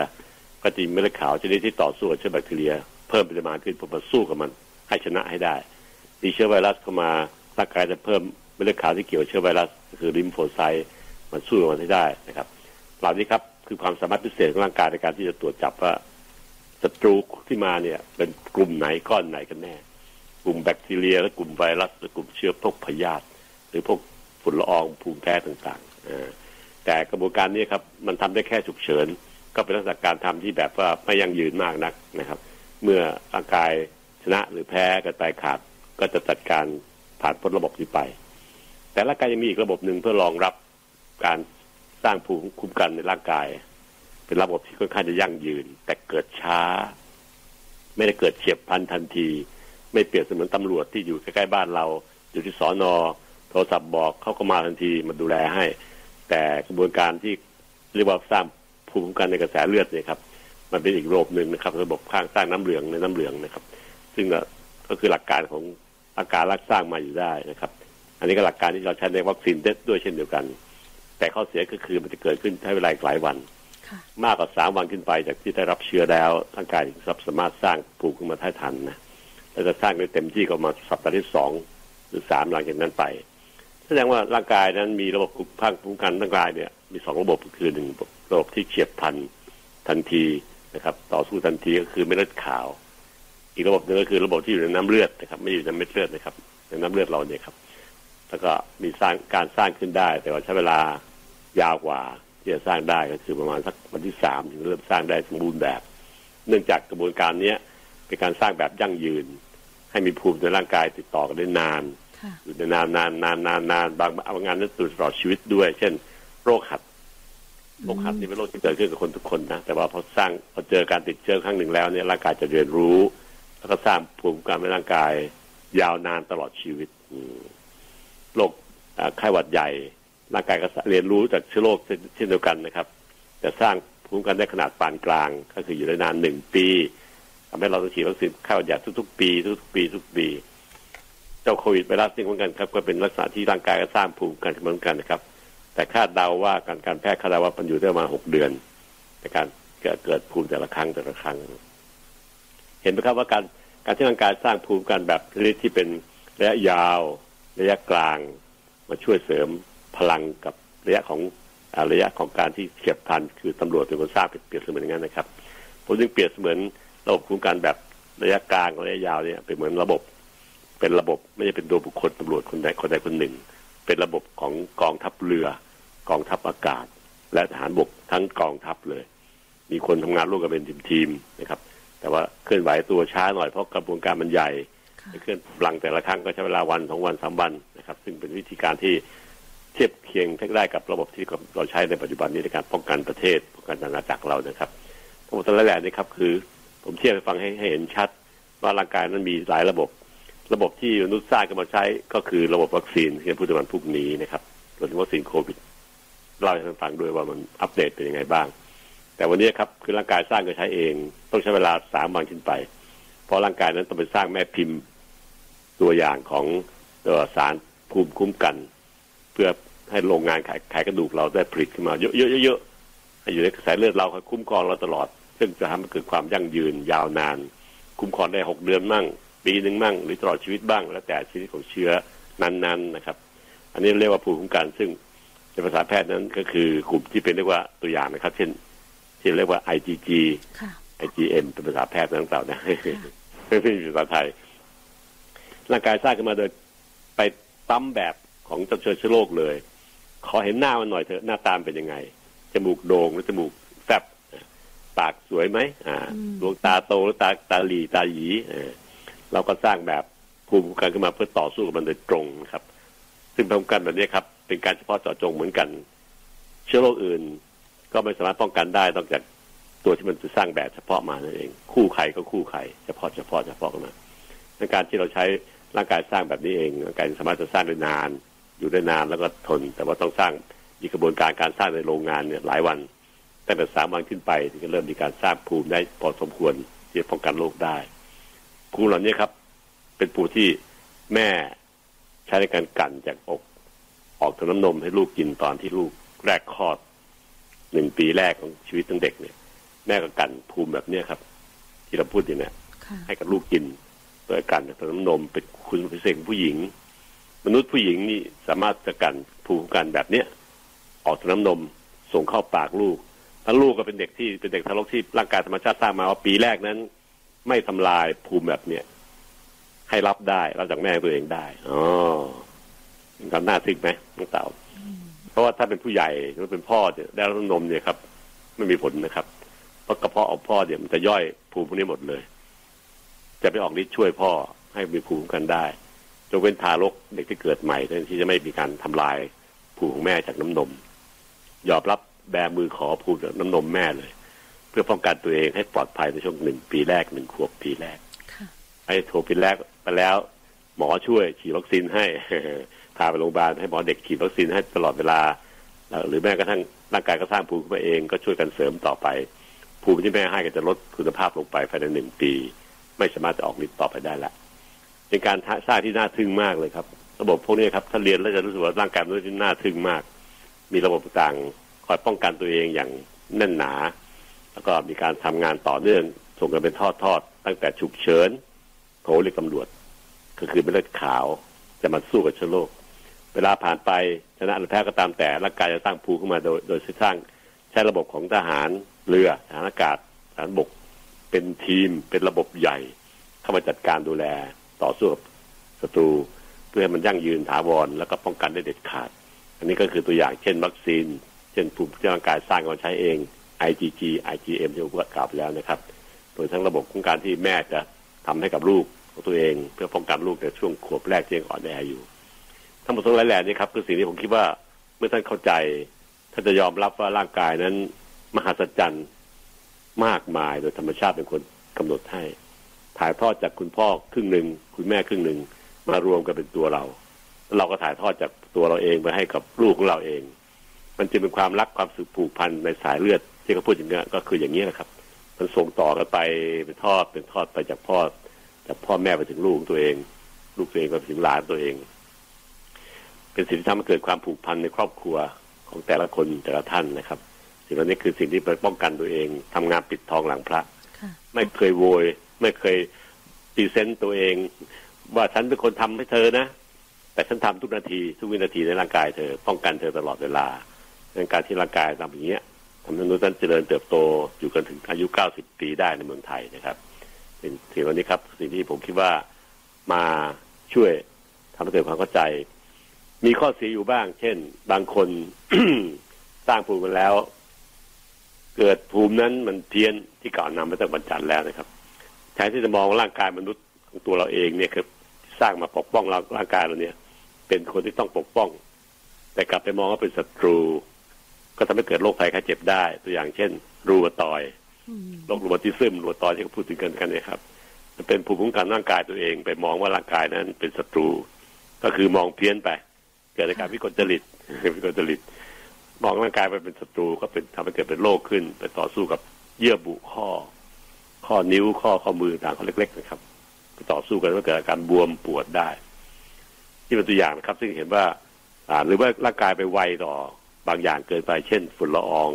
ก็จะมีเม็ดเลือดขาวชนิดที่ต่อสู้กับเชื้อแบคทีเรีย เพิ่มปริมาณขึ้นเพื่อมาสู้กับมัน ให้ชนะให้ได้มีเชื้อไวรัสเข้ามาร่างกายจะเพิ่มเม็ดเลือดขาวที่เกี่ยวกับเชื้อไวรัสคือ lymphocyte มันสู้กับมันให้ได้นะครับเหล่านี้ครับคือความสามารถพิเศษของร่างกายในการที่จะตรวจจับว่าศัตรูที่มาเนี่ยเป็นกลุ่มไหนก้อนไหนกันแน่ กลุ่มแบคทีเรีย และกลุ่มไวรัสหรือกลุ่มเชื้อพวกพยาธิหรือพวกฝุ่นละอองภูมิแพ้ต่างๆแต่กระบวนการนี้ครับมันทำได้แค่ฉุกเฉิน ก็เป็นลักษณะการทำที่แบบว่าไม่ยั่งยืนมากนักนะครับ เมื่อร่างกายชนะหรือแพ้กระต่ายขาดก็จะจัดการผ่านพ้นระบบนี้ไป แต่ร่างกายยังมีอีกระบบหนึ่งเพื่อรองรับการสร้างภูมิคุ้มกันในร่างกาย เป็นระบบที่ค่อนข้างจะยั่งยืน แต่เกิดช้า ไม่ได้เกิดเฉียบพลันทันที ไม่เปรียบเสมือนตำรวจที่อยู่ใกล้ๆบ้านเราอยู่ที่สอนอโทรศัพท์บอกเขาก็มาทันทีมาดูแลให้ แต่กระบวนการที่เรียกว่าสร้าง ภูมิคุ้มกันในกระแสเลือดเนี่ยครับมันเป็นอีกระบบหนึ่งนะครับ ระบบข้างสร้างน้ำเหลืองในน้ำเหลืองนะครับ ซึ่งก็คือหลักการของอาการรักสร้างมาอยู่ได้นะครับ อันนี้ก็หลักการที่เราใช้ในวัคซีนเด็ดด้วยเช่นเดียวกัน แต่ข้อเสียก็คือมันจะเกิดขึ้นใช้เวลาหลายวัน มากกว่าสามวันขึ้นไปจากที่ได้รับเชื้อแล้วร่างกายสามารถสร้างภูมิขึ้นมาได้ทันนะแล้วจะสร้างได้เต็มที่ก็มาสัปดาห์ที่สองหรือสามหลังจากนั้นไป แสดงว่าร่างกายนั้นมีระบบภูมิคุ้มกันร่างกายเนี่ยมีสองระบบคือหนึ่ง ระบบที่เฉียบพลันทันทีนะครับ ต่อสู้ทันทีก็คือไม่เลือดขาว อีกระบบหนึ่งก็คือระบบที่อยู่ในน้ำเลือดนะครับ ไม่อยู่ในเม็ดเลือดนะครับ ในน้ำเลือดเราเนี่ยครับ แล้วก็มีสร้างการสร้างขึ้นได้ แต่ว่าใช้เวลายาวกว่าที่จะสร้างได้ก็คือประมาณสักวันที่สามถึงเริ่มสร้างได้สมบูรณ์แบบ เนื่องจากกระบวนการเนี้ยเป็นการสร้างแบบยั่งยืน ให้มีภูมิในร่างกายติดต่อกันได้นานอยู่ในนานนานนานนานนานบางบางงานนั้นตลอดชีวิตด้วย เช่น โรคหัด โรคหัดนี่เป็นโรคที่เกิดขึ้นกับคนทุกคนนะ แต่ว่าพอสร้างพอเจอการติดเชื้อครั้งหนึ่งแล้วเนี่ยร่างกายจะเรียนรู้ แล้วก็สร้างภูมิคุ้มกันในร่างกาย ยาวนานตลอดชีวิตโรคไข้หวัดใหญ่ร่างกายก็เรียนรู้จากเชื้อโรคเช่นเดียวกันนะครับ แต่สร้างภูมิคุ้มกันได้ขนาดปานกลาง ก็คืออยู่ได้นานหนึ่งปีทำให้เราต้องฉีดวัคซีนไข้หวัดใหญ่ทุกๆปี ทุกๆปีทุกปี เจ้าโควิดไวรัสนี่เหมือนกันครับ ก็เป็นลักษณะที่ร่างกายก็สร้างภูมิคุ้มกันเหมือนกันนะครับ แต่คาดเดาว่าการการแพทย์คาดเดาว่ามันอยู่ได้มาหกเดือนในการเกิดเกิดภูมิแต่ละครั้งแต่ละครั้ง เห็นไหมครับว่าการการที่ร่างกายสร้างภูมิกันแบบชนิดที่เป็นระยะยาวระยะกลาง มาช่วยเสริมพลังกับระยะของระยะของการที่เฉียบพลันคือตำรวจเป็นคนสร้างเปรียบเสมือนอย่างนั้นนะครับผมจึงเปรียบเสมือนระบบคุ้มกันแบบระยะกลางระยะยาวเนี่ยเป็นเหมือนระบบ เป็นระบบไม่ใช่เป็นตัวบุคคลตำรวจคนใดคนใดคนหนึ่ง เป็นระบบของกองทัพเรือ กองทัพอากาศ และทหารบกทั้งกองทัพเลย มีคนทำงานร่วมกันเป็นทีมๆนะครับ แต่ว่าเคลื่อนไหวตัวช้าหน่อยเพราะกระบวนการมันใหญ่เคลื่อนพลังแต่ละครั้งก็ใช้เวลาวันสองวันสามวันนะครับ ซึ่งเป็นวิธีการที่เทียบเคียงได้กับระบบที่เราใช้ในปัจจุบันนี้ในการป้องกันประเทศป้องกันอาณาจักรเรานะครับทั้งหมดทั้งหลายนี่ครับคือ ผมเทียบให้ฟังให้ให้เห็นชัด ว่าร่างกายนั้นมีหลายระบบ ระบบที่มนุษย์สร้างกันมาใช้ก็คือระบบวัคซีนที่จะพูดถึงวันพรุ่งนี้นะครับรวมถึงวัคซีนโควิดเล่าให้ท่านฟังด้วยว่ามันอัปเดตเป็นยังไงบ้าง แต่วันนี้ครับคือร่างกายสร้างก็ใช้เอง ต้องใช้เวลาสามวันขึ้นไป เพราะร่างกายนั้นต้องไปสร้างแม่พิมพ์ตัวอย่างของตัวสารภูมิคุ้มกัน เพื่อให้โรงงานขายขายกระดูกเราได้ผลิตขึ้นมาเยอะๆให้อยู่ในกระแสเลือดเราคอยคุ้มครองเราตลอด ซึ่งจะทำให้เกิดความยั่งยืนยาวนาน คุ้มครองได้หกเดือนมั่ง ปีหนึ่งมั่งหรือตลอดชีวิตบ้างแล้วแต่ชนิดของเชื้อนั้นๆนะครับ อันนี้เรียกว่าภูมิคุ้มกันซึ่งในภาษาแพทย์นั้นก็คือกลุ่มที่เป็นเรียกว่าตัวอย่างนะครับ เช่นที่เรียกว่า IgG IgM เป็นภาษาแพทย์ต่างๆนะไม่ใช่ภาษาไทย ร่างกายสร้างขึ้นมาโดยไปตั้มแบบของเจ้าเชื้อโรคเลย ขอเห็นหน้ามันหน่อยเถอะหน้าตามเป็นยังไง จมูกโด่งหรือจมูกแฟบปากสวยไหมอ่าดวงตาโตหรือตาตาหลีตาหยี เราก็สร้างแบบภูมิคุ้มกันขึ้นมาเพื่อต่อสู้กับมันโดยตรงครับ ซึ่งภูมิคุ้มกันแบบนี้ครับ เป็นการเฉพาะเจาะจงเหมือนกัน เชื้อโรคอื่นก็ไม่สามารถป้องกันได้นอกจากตัวที่มันจะสร้างแบบเฉพาะมานั่นเอง คู่ไข่ก็คู่ไข่เฉพาะเฉพาะเฉพาะกันมาในการที่เราใช้ร่างกายสร้างแบบนี้เองร่างกายสามารถจะสร้างได้นาน อยู่ได้นานแล้วก็ทน แต่ว่าต้องสร้างมีกระบวนการการสร้างในโรงงานเนี่ยหลายวันตั้งแต่สามวันขึ้นไปถึงจะเริ่มมีการสร้างภูมิได้พอสมควรที่จะป้องกันโรคได้ ภูมิเหล่านี้ครับ เป็นปูที่แม่ใช้ในการกั่นจากอก ออกทางน้ำนมให้ลูกกินตอนที่ลูกแรกคลอดหนึ่งปีแรกของชีวิตตั้งเด็กเนี่ย แม่ก็กั่นภูมิแบบเนี้ยครับ ที่เราพูดอยู่เนี่ย ให้กับลูกกินโดยการทางน้ำนมเป็นคุณพิเศษของผู้หญิง มนุษย์ผู้หญิงนี่สามารถจะกันภูมิกันแบบเนี้ยออกจากน้ำนมส่งเข้าปากลูกแล้วลูกก็เป็นเด็กที่เป็นเด็กทารกที่ร่างกายธรรมชาติสร้างมาว่าปีแรกนั้น ไม่ทำลายภูมิแบบเนี้ยให้รับได้รับจากแม่ตัวเองได้อ๋อทำหน้าทึกไหมน้องเต่าเพราะว่าถ้าเป็นผู้ใหญ่หรือเป็นพ่อเนี่ยได้รับนมเนี่ยครับ ไม่มีผลนะครับ เพราะกระเพาะของพ่อเนี่ยมันจะย่อยภูมิพวกนี้หมดเลย จะไปออกฤทธิ์ช่วยพ่อให้มีภูมิกันได้จงเป็นทารกเด็กที่เกิดใหม่ที่จะไม่มีการทำลายภูมิของแม่จากน้ำนม ยอมรับแบมือขอภูมิจากน้ำนมแม่เลย เพื่อป้องกันตัวเองให้ปลอดภัยในช่วงหนึ่งปีแรกหนึ่งขวบปีแรกไอ้โทรปีแรกไปแล้ว หมอช่วยฉีดวัคซีนให้พาไปโรงพยาบาลให้หมอเด็กฉีดวัคซีนให้ตลอดเวลา หรือแม้กระทั่งร่างกายก็สร้างภูมิขึ้นมาเองก็ช่วยกันเสริมต่อไป ภูมิที่แม่ให้ก็จะลดคุณภาพลงไปภายในหนึ่งปี ไม่สามารถจะออกฤทธิ์ต่อไปได้ละเป็นการสร้างที่น่าทึ่งมากเลยครับ ระบบพวกนี้ครับถ้าเรียนแล้วจะรู้สึกว่าร่างกายมันที่น่าทึ่งมาก มีระบบต่างคอยป้องกันตัวเองอย่างแน่นหนา แล้วก็มีการทำงานต่อเนื่องส่งกันเป็นทอดทอดตั้งแต่ฉุกเฉินโทรเรียกตำรวจ ก็คือเป็นเลือดขาวจะมาสู้กับเชื้อโรคเวลาผ่านไปชนะหรือแพ้ก็ตามแต่ร่างกายจะสร้างภูมิขึ้นมาโดยโดยสร้างใช้ระบบของทหารเรือทหารอากาศทหารบก เป็นทีมเป็นระบบใหญ่ เข้ามาจัดการดูแลต่อสู้กับศัตรู เพื่อให้มันยั่งยืนถาวรแล้วก็ป้องกันได้เด็ดขาด อันนี้ก็คือตัวอย่างเช่นวัคซีน เช่นภูมิที่ร่างกายสร้างกันใช้เอง IgG IgM ที่ผมกล่าวไปแล้วนะครับ โดยทั้งระบบของการที่แม่จะทำให้กับลูกของตัวเอง เพื่อป้องกันลูกในช่วงขวบแรกที่ยังอ่อนแออยู่ ทั้งหมดทั้งหลายแหล่นี้ครับคือสิ่งที่ผมคิดว่าเมื่อท่านเข้าใจท่านจะยอมรับว่าร่างกายนั้น มหัศจรรย์มากมายโดยธรรมชาติเป็นคนกำหนดให้ ถ่ายทอดจากคุณพ่อครึ่งหนึ่งคุณแม่ครึ่งหนึ่งมารวมกันเป็นตัวเรา เราก็ถ่ายทอดจากตัวเราเองไปให้กับลูกของเราเอง มันจึงเป็นความรักความสืบผูกพันในสายเลือด ที่เขาพูดอย่างนี้ก็คืออย่างนี้นะครับ มันส่งต่อกันไปเป็นทอดเป็นทอดไปจากพ่อจากพ่อแม่ไปถึงลูกตัวเอง ลูกตัวเองไปถึงหลานตัวเอง เป็นสิ่งที่ทำให้เกิดความผูกพันในครอบครัวของแต่ละคนแต่ละท่านนะครับ สิ่งเหล่านี้คือสิ่งที่ไปป้องกันตัวเองทำงานปิดทองหลังพระ ไม่เคยโวย ไม่เคยตีเซนต์ตัวเอง ว่าฉันเป็นคนทำให้เธอนะแต่ฉันทำทุกนาทีทุกวินาทีในร่างกายเธอป้องกันเธอตลอดเวลาในการที่ร่างกายทำอย่างเงี้ย ทำให้มนุษย์นั้นเจริญเติบโตอยู่กันถึงอายุเก้าสิบปีได้ในเมืองไทยนะครับเป็นสิ่งเหล่านี้ครับ สิ่งที่ผมคิดว่ามาช่วยทำให้เกิดความเข้าใจ มีข้อเสียอยู่บ้าง เช่น บางคนสร้างภูมิมาแล้ว เกิดภูมินั้นมันเพี้ยนที่ก่อนนำมาตั้งบรรจันแล้วนะครับแทนที่จะมองร่างกายมนุษย์ของตัวเราเองเนี่ยครับสร้างมาปกป้องร่างกายเราเนี่ย เป็นคนที่ต้องปกป้อง แต่กลับไปมองว่าเป็นศัตรู ก็ทำให้เกิดโรคภัยไข้เจ็บได้ ตัวอย่างเช่น รูมาตอยโรครูมาติซึมรูมาตอยที่เขาพูดถึงกันกันเนี่ยครับมันเป็นภูมิคุ้มกันร่างกายตัวเองไปมองว่าร่างกายนั้นเป็นศัตรู ก็คือมองเพี้ยนไป เกิดอาการวิกลจริตวิกลจริต มองร่างกายไปเป็นศัตรูก็เป็นทำให้เกิดเป็นโรคขึ้น ไปต่อสู้กับเยื่อบุข้อ ข้อนิ้วข้อข้อมือต่างข้อเล็ก ๆ นะครับไปต่อสู้กันว่าเกิดอาการบวมปวดได้ ที่เป็นตัวอย่างนะครับ ซึ่งเห็นว่า อ่าหรือว่าร่างกายไปไวต่อ บางอย่างเกินไป เช่น ฝุ่นละออง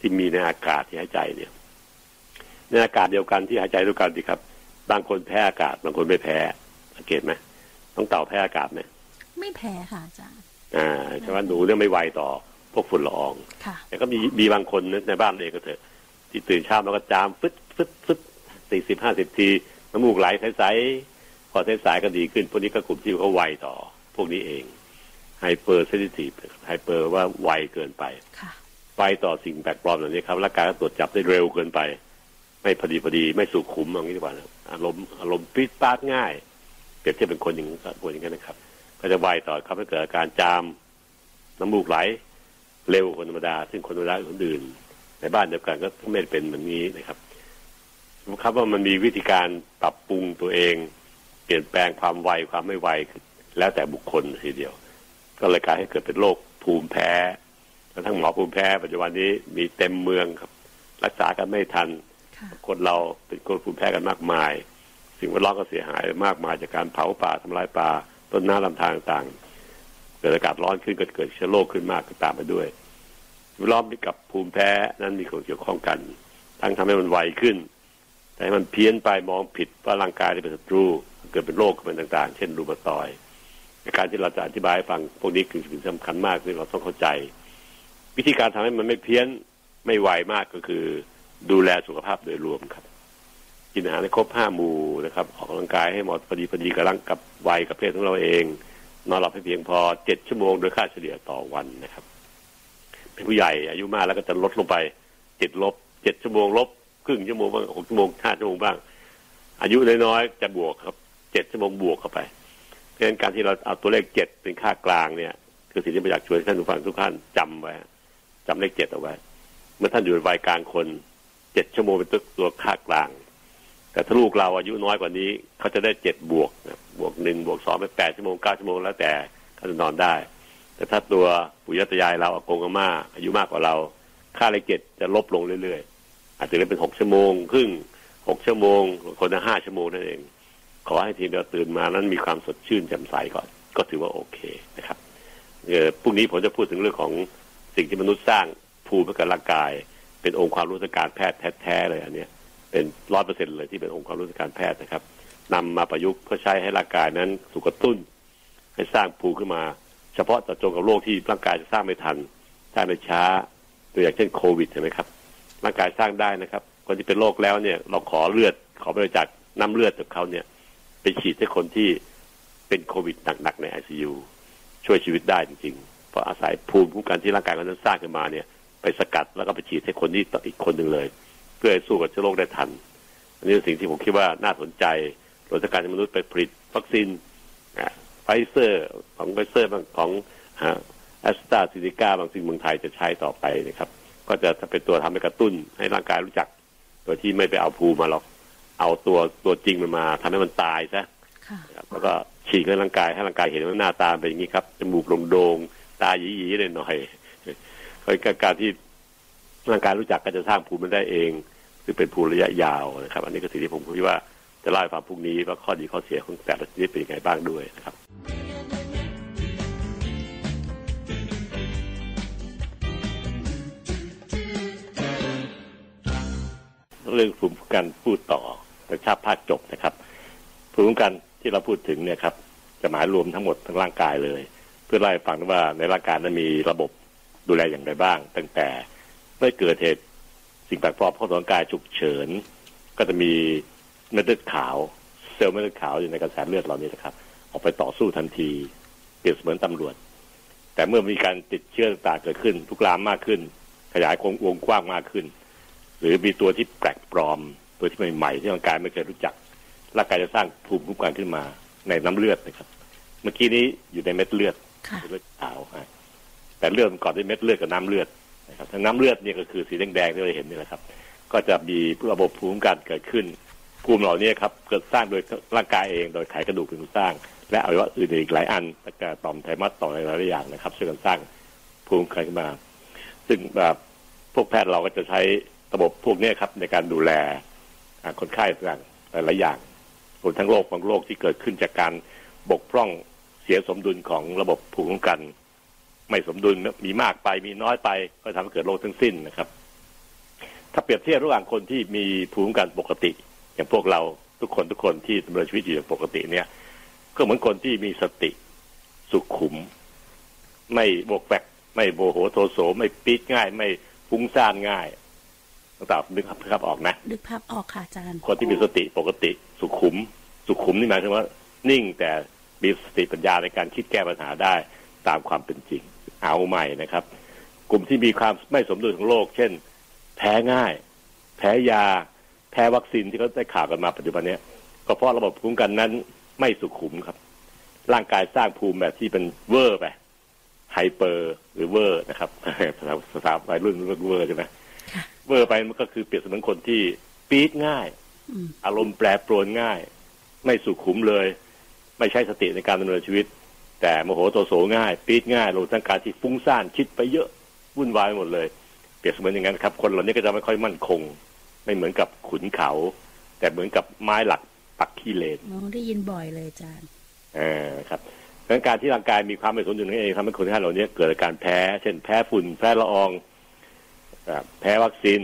ที่มีในอากาศที่หายใจเนี่ย ในอากาศเดียวกันที่หายใจด้วยกันดีครับ บางคนแพ้อากาศ บางคนไม่แพ้สังเกตไหมต้องเต่าแพ้อากาศไหมไม่แพ้ค่ะอาจารย์อ่าใช่ว่าหนูเนี่ยไม่ไวต่อพวกฝุ่นละอองค่ะแต่ก็มีมีบางคนในบ้านเองก็เถอะ ที่ตื่นเช้าแล้วก็จามฟึดฟึดฟึดสี่สิบห้าสิบทีน้ำมูกไหลใสๆพอใสๆก็ดีขึ้น พวกนี้ก็กลุ่มที่เขาไวต่อพวกนี้เอง hypersensitive hyper ว่าไวเกินไปไวต่อสิ่งแปลกปลอมเหล่านี้ครับร่างกายก็ตรวจจับได้เร็วเกินไป ไม่พอดีพอดีไม่สุขุมอย่างนี้ดีกว่าอารมณ์อารมณ์ปี๊ดป๊าดง่ายเปรียบเทียบเป็นคนอย่างคนอย่างนี้นะครับ ก็จะไวต่อครับให้เกิดอาการจามน้ำมูกไหล เร็วคนธรรมดา ซึ่งคนธรรมดาอื่น ในบ้านเดียวกันก็ไม่เป็นแบบนี้นะครับครับว่ามันมีวิธีการปรับปรุงตัวเอง เปลี่ยนแปลงความไวความไม่ไวแล้วแต่บุคคลทีเดียว ก็เลยกลายให้เกิดเป็นโรคภูมิแพ้กระทั่งหมอภูมิแพ้ปัจจุบันนี้มีเต็มเมืองครับ รักษากันไม่ทัน คนเราเป็นคนภูมิแพ้กันมากมาย สิ่งแวดล้อมก็เสียหายมากมายจากการเผาป่าทำลายป่าต้นน้ำลำธารต่างๆเกิดอากาศร้อนขึ้นก็เกิดเชื้อโรคขึ้นมากก็ตามมาด้วยล้อมกับภูมิแพ้นั้นมีส่วนเกี่ยวข้องกัน ทั้งทำให้มันไวขึ้น แต่มันเพี้ยนไปมองผิดว่าร่างกายเป็นศัตรู เกิดเป็นโรคเป็นต่างๆ เช่นรูมาตอย การที่เราจะอธิบายให้ฟังพวกนี้คือสิ่งสำคัญมากที่เราต้องเข้าใจ วิธีการทำให้มันไม่เพี้ยนไม่ไวมากก็คือ ดูแลสุขภาพโดยรวมครับ กินอาหารให้ครบห้าหมู่นะครับ ออกกำลังกายให้เหมาะพอดีพอดีกับร่างกับวัยกับเพศของเราเอง นอนหลับให้เพียงพอเจ็ดชั่วโมงโดยค่าเฉลี่ยต่อวันนะครับ เป็นผู้ใหญ่อายุมากแล้วก็จะลดลงไปเจ็ดลบเจ็ดชั่วโมงลบครึ่งชั่วโมงบ้างหกชั่วโมงห้าชั่วโมงบ้าง อายุน้อยๆจะบวกครับเจ็ดชั่วโมงบวกเข้าไป เพราะฉะนั้นการที่เราเอาตัวเลขเจ็ดเป็นค่ากลางเนี่ย คือสิ่งที่เราอยากชวนท่านผู้ฟังทุกท่านจำไว้จำเลขเจ็ดเอาไว้ เมื่อท่านอยู่ในวัยกลางคนเจ็ดชั่วโมงเป็นตัวตัวค่ากลาง แต่ถ้าลูกเราอายุน้อยกว่านี้ เขาจะได้เจ็ดบวกบวกหนึ่งบวกสองเป็นแปดชั่วโมงเก้าชั่วโมงแล้วแต่เขาจะนอนได้ แต่ถ้าตัวปุยตยายเราอากงอาม่าอายุมากกว่าเรา ค่าเลขเจ็ดจะลบลงเรื่อยๆอาจจะเป็นหกชั่วโมงครึ่งหกชั่วโมง คนละห้าชั่วโมงนั่นเอง ขอให้ทีมเราตื่นมานั้นมีความสดชื่นแจ่มใสก่อน ก็ถือว่าโอเคนะครับเออพรุ่งนี้ผมจะพูดถึงเรื่องของสิ่งที่มนุษย์สร้างภูมิให้กับร่างกาย เป็นองค์ความรู้ทางการแพทย์แท้ๆเลยอันเนี้ยเป็นร้อยเปอร์เซ็นเลยที่เป็นองค์ความรู้ทางการแพทย์นะครับนำมาประยุกต์เพื่อใช้ให้ร่างกายนั้นสุกระตุ้น ให้สร้างภูมิขึ้นมา เฉพาะต่อจงกับโรคที่ร่างกายจะสร้างไม่ทันสร้างได้ช้าตัวอย่างเช่นโควิดใช่ไหมครับร่างกายสร้างได้นะครับคนที่เป็นโรคแล้วเนี่ยเราขอเลือดขอบริจาคน้ำเลือดจากเขาเนี่ย ไปฉีดให้คนที่เป็นโควิดหนักๆในไอซียูช่วยชีวิตได้จริงๆ เพราะอาศัยภูมิคุ้มกันที่ร่างกายเขานั้นสร้างขึ้นมาเนี่ย ไปสกัดแล้วก็ไปฉีดให้คนที่อีกคนหนึ่งเลย เพื่อให้สู้กับเชื้อโรคได้ทัน อันนี้เป็นสิ่งที่ผมคิดว่าน่าสนใจโดยการมนุษย์ไปผลิตวัคซีนไฟเซอร์ของไฟเซอร์ของแอสตราเซเนกาบ้างซึ่งเมืองไทยจะใช้ต่อไปนะครับ ก็จะเป็นตัวทำให้กระตุ้นให้ร่างกายรู้จัก โดยที่ไม่ไปเอาภูมิมาหรอก เอาตัวตัวจริงมันมาทำให้มันตายซะแล้วก็ฉีดให้ร่างกายให้ร่างกายเห็นว่าหน้าตาเป็นอย่างนี้ครับจมูกโด่งๆตาหยีๆเลยหน่อยการที่ร่างกายรู้จักก็จะสร้างภูมิมันได้เองคือเป็นภูมิระยะยาวนะครับ อันนี้ก็สิ่งที่ผมคิดว่าจะเล่าให้ฟังพรุ่งนี้ว่าข้อดีข้อเสียของแต่ละชนิดเป็นยังไงบ้างด้วยนะครับเรื่องภูมิคุ้มกันพูดต่อ แต่ชาติภาคจบนะครับภูมิคุ้มกันที่เราพูดถึงเนี่ยครับจะหมายรวมทั้งหมดทั้งร่างกายเลย เพื่อไล่ฟังว่าในร่างกายนั้นมีระบบดูแลอย่างไรบ้าง ตั้งแต่เมื่อเกิดเหตุสิ่งแปลกปลอมเข้าสู่ร่างกายฉุกเฉิน ก็จะมีเม็ดเลือดขาวเซลล์เม็ดเลือดขาวอยู่ในกระแสเลือดเรานี้นะครับ ออกไปต่อสู้ทันที เปรียบเสมือนตำรวจ แต่เมื่อมีการติดเชื้อต่างเกิดขึ้นทุกลามมากขึ้น ขยายวงกว้างมากขึ้น หรือมีตัวที่แปลกปลอม ตัวที่ใหม่ๆที่ร่างกายไม่เคยรู้จักร่างกายจะสร้างภูมิคุ้มกันขึ้นมาในน้ำเลือดนะครับ เมื่อกี้นี้อยู่ในเม็ดเลือดเลือดขาวแต่เลือดก่อนด้วยเม็ดเลือดกับน้ำเลือดนะครับทั้งน้ำเลือดเนี่ยก็คือสีแดงๆที่เราเห็นนี่แหละครับ ก็จะมีระบบภูมิคุ้มกันเกิดขึ้น ภูมิเหล่านี้ครับเกิดสร้างโดยร่างกายเองโดยไขกระดูกเป็นผู้สร้าง และอวัยวะอื่นอีกหลายอันแล้วก็ต่อมไทมัสต่ออะไรหลายอย่างนะครับช่วยกันสร้างภูมิคุ้มกันขึ้นมา ซึ่งแบบพวกแพทย์เราก็จะใช้ระบบพวกนี้ครับในการดูแล คนไข้ต่างหลายอย่างรวมทั้งโรคบางโรคที่เกิดขึ้นจากการบกพร่องเสียสมดุลของระบบภูมิคุ้มกัน ไม่สมดุลมีมากไปมีน้อยไปก็ทำให้เกิดโรคทั้งสิ้นนะครับ ถ้าเปรียบเทียบระหว่างคนที่มีภูมิคุ้มกันปกติ อย่างพวกเราทุกคนทุกคนที่ดำเนินชีวิตอยู่อย่างปกติเนี่ย ก็เหมือนคนที่มีสติสุขุม ไม่บกแบกไม่โมโหโทโสไม่ปี๊ดง่าย ไม่ฟุ้งซ่านง่าย ต่างนึกภาพออกนะนึกภาพออกค่ะอาจารย์ คนที่มีสติปกติสุขุม สุขุมนี่หมายถึงว่า นิ่งแต่มีสติปัญญาในการคิดแก้ปัญหาได้ตามความเป็นจริง เอาใหม่นะครับ กลุ่มที่มีความไม่สมดุลของโลก เช่น แพ้ง่าย แพ้ยา แพ้วัคซีนที่เขาได้ข่าวกันมาปัจจุบันนี้ก็เพราะระบบภูมิคุ้มกันนั้นไม่สุขุมครับ ร่างกายสร้างภูมิแบบที่เป็นเวอร์ไป hyper หรือเวอร์นะครับภาษาภาษาวัยรุ่นเรียกเวอร์ใช่ไหม เวอร์ไปมันก็คือเปรียบเสมือนคนที่ปี๊ดง่าย อารมณ์แปรปรวนง่าย ไม่สุขุมเลย ไม่ใช้สติในการดำเนินชีวิต แต่โมโหโตโสง่าย ปี๊ดง่ายลงทั้งการที่ฟุ้งซ่านคิดไปเยอะวุ่นวายหมดเลย เปรียบเสมือนอย่างนั้นครับ คนเหล่านี้ก็จะไม่ค่อยมั่นคง ไม่เหมือนกับขุนเขา แต่เหมือนกับไม้หลักปักขี้เลนได้ยินบ่อยเลยอาจารย์เออครับดังนั้นการที่ร่างกายมีความไม่สมดุลนั่นเองทำให้คนท่านเหล่านี้เกิดอาการแพ้ เช่นแพ้ฝุ่น แพ้ละออง แพ้วัคซีน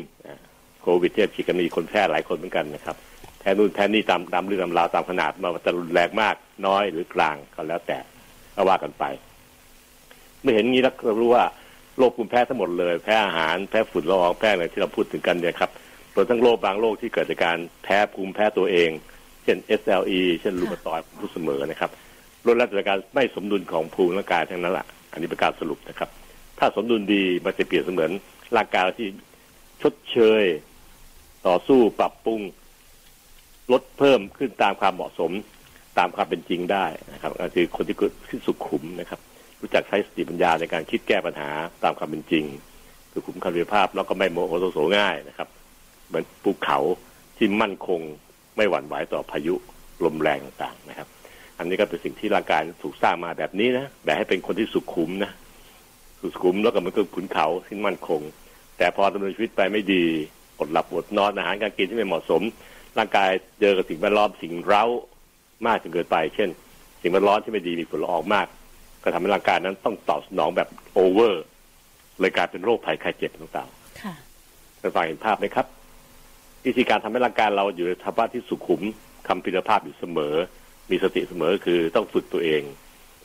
โควิดเนี่ยฉีดกันมีคนแพ้หลายคนเหมือนกันนะครับแพ้นู่นแพ้นี่ตามตามเรื่องตำราวตามขนาดมาจะรุนแรงมากน้อยหรือกลางก็แล้วแต่ก็ว่ากันไปเมื่อเห็นงี้แล้วเรารู้ว่าโรคภูมิแพ้ทั้งหมดเลย แพ้อาหารแพ้ฝุ่นละอองแพ้อะไรที่เราพูดถึงกันเนี่ยครับรวมทั้งโรคบางโรคที่เกิดจากการแพ้ภูมิแพ้ตัวเอง เช่น SLE เช่นลูมาตอยพูดเสมอนะครับล้วนแล้วจากการไม่สมดุลของภูมิร่างกายทั้งนั้นแหละอันนี้เป็นการสรุปนะครับ ถ้าสมดุลดีมันจะเปลี่ยนเสมือน ร่างกายที่ชดเชย ต่อสู้ปรับปรุง ลดเพิ่มขึ้นตามความเหมาะสมตามความเป็นจริงได้นะครับ ก็คือคนที่เกิดขึ้นสุขุมนะครับ รู้จักใช้สติปัญญาในการคิดแก้ปัญหาตามความเป็นจริงสุขุมคำวิภาพแล้วก็ไม่โมโหโสง่ายนะครับ เหมือนภูเขาที่มั่นคงไม่หวั่นไหวต่อพายุลมแรงต่างๆนะครับ อันนี้ก็เป็นสิ่งที่ร่างกายถูกสร้างมาแบบนี้นะแบบให้เป็นคนที่สุขุมนะสุขุมแล้วก็มันก็ขุนเขาที่มั่นคง แต่พอดำเนินชีวิตไปไม่ดีอดหลับอดนอนอาหารการกินที่ไม่เหมาะสม ร่างกายเจอกับสิ่งแวดล้อมสิ่งเร้ามากจนเกินไป เช่น สิ่งแวดล้อมที่ไม่ดีมีฝุ่นละอองมาก ก็ทำให้ร่างกายนั้นต้องตอบสนองแบบโอเวอร์เลยกลายเป็นโรคภัยไข้เจ็บต่างๆค่ะท่านฟังเห็นภาพไหมครับ วิธีการทำให้ร่างกายเราอยู่ในภาวะที่สุขุมคำพิรภาพอยู่เสมอ มีสติเสมอคือต้องฝึกตัวเอง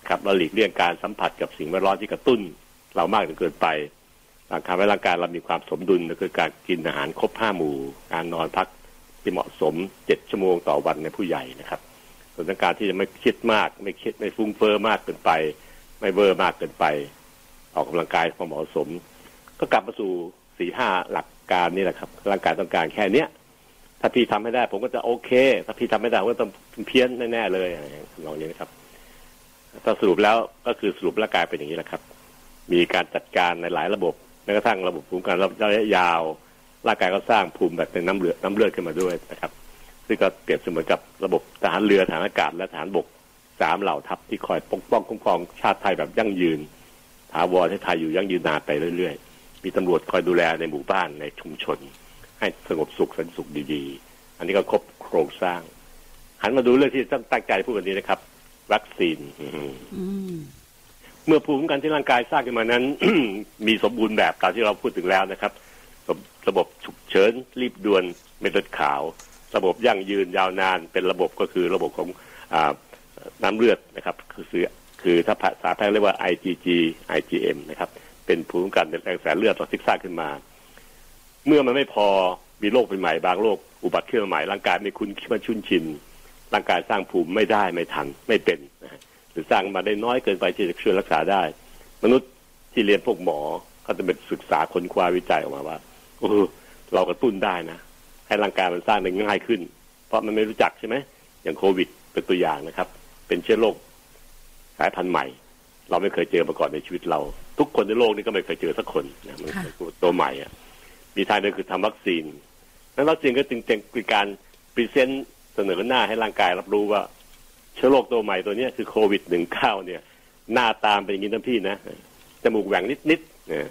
ครับเราหลีกเลี่ยงการสัมผัสกับสิ่งแวดล้อมที่กระตุ้น เรามากจนเกินไป ทำให้ร่างกายเรามีความสมดุลก็คือการกินอาหารครบห้าหมู่ การนอนพักที่เหมาะสมเจ็ดชั่วโมงต่อวันในผู้ใหญ่นะครับ ส่วนการที่จะไม่คิดมาก ไม่คิดไม่ฟุ้งเฟอ้อมากเกินไป ไม่เบอร์มากเกินไป ออกกำลังกายพอเหมาะสม ก็กลับมาสู่สี่ห้าหลักการนี่แหละครับ ร่างกายต้องการแค่เนี้ยถ้าพี่ทำให้ได้ ผมก็จะโอเค ถ้าพี่ทำไม่ได้ผมก็ต้องเพี้ยนแน่ๆเลยลองนี้นะครับถ้าสรุปแล้วก็คือสรุปร่างกายเป็นอย่างนี้แหละครับ มีการจัดการในหลายระบบ แม้กระทั่งระบบภูมิคุ้มกันระยะยาวร่างกายก็สร้างภูมิแบบเป็นน้ำเลือดน้ำเลือดขึ้นมาด้วยนะครับ ซึ่งก็เปรียบเสมือนกับระบบทหารเรือทหารอากาศและทหารบกสามเหล่าทัพที่คอยปกป้องคุ้มครองชาติไทยแบบยั่งยืนถาวรให้ไทยอยู่ยั่งยืนนานไปเรื่อยๆ มีตำรวจคอยดูแลในหมู่บ้านในชุมชน ให้สงบสุขสันสุขดีๆ อันนี้ก็ครบโครงสร้างหันมาดูเรื่องที่ต้องตั้งใจพูดกันนี้นะครับ วัคซีน เมื่อภูมิคุ้มกันที่ร่างกายสร้างขึ้นมานั้น มีสมบูรณ์แบบตามที่เราพูดถึงแล้วนะครับ ระบบฉุกเฉินรีบด่วนเม็ดเลือดขาว ระบบยั่งยืนยาวนาน เป็นระบบก็คือระบบของอน้ำเลือดนะครับ คือคือถ้าภาษาแพทย์เรียกว่า IgG IgM นะครับ เป็นภูมิคุ้มกันในกระแสเลือดต่อที่สร้างขึ้นมา เมื่อมันไม่พอมีโรคใหม่บางโรคอุบัติขึ้นใหม่ร่างกายไม่คุ้นมันชุนชินร่างกายสร้างภูมิไม่ได้ไม่ทันไม่เป็นนะ รือสร้างมาได้น้อยเกินไปที่จะช่วยรักษาได้ มนุษย์ที่เรียนพวกหมอก็จะเป็นศึกษาค้นคว้าวิจัยออกมาว่าเออเรากระตุ้นได้นะ ให้ร่างกายมันสร้างได้ง่ายขึ้น เพราะมันไม่รู้จักใช่ไหมอย่างโควิดเป็นตัวอย่างนะครับ เป็นเชื้อโรคสายพันธุ์ใหม่ เราไม่เคยเจอมาก่อนในชีวิตเรา ทุกคนในโลกนี้ก็ไม่เคยเจอสักคนนะมันตัวใหม่อะมีทางเดียวคือทำวัคซีนนั้นวัคซีนก็จึงเป็นการ present เสนอหน้าให้ร่างกายรับรู้ว่า เชื้อโรคตัวใหม่ตัวนี้คือโควิดหนึ่งเก้าเนี่ย หน้าตาเป็นอย่างนี้ทั้งพี่นะจมูกแหว่งนิด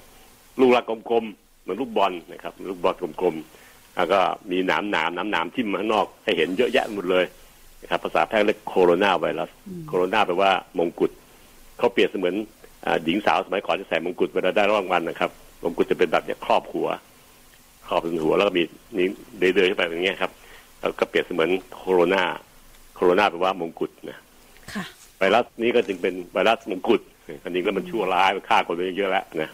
ๆลูกละกลมๆเหมือนลูกบอลนะครับ ลูกบอลกลมๆแล้วก็มีหนามหนามหนามหนามทิ่มข้างนอกให้เห็นเยอะแยะหมดเลยนะครับ ภาษาแพทย์เรียกโคโรนาไวรัสโคโรนาแปลว่ามงกุฎเขาเปรียบเสมือนหญิงสาวสมัยก่อนจะใส่มงกุฎเวลาได้รางวัลนะครับมงกุฎจะเป็นแบบเนี้ยครอบหัวครอบถึงหัวแล้วก็มีนี้เดินๆขึ้นไปอย่างเงี้ยครับแล้วก็เปรียบเสมือนโคโรนา โคโรนาแปลว่ามงกุฎนะไวรัสนี้ก็จึงเป็นไวรัสมงกุฎอันนี้ก็มันชั่วร้ายมันฆ่าคนไปเยอะแล้วนะ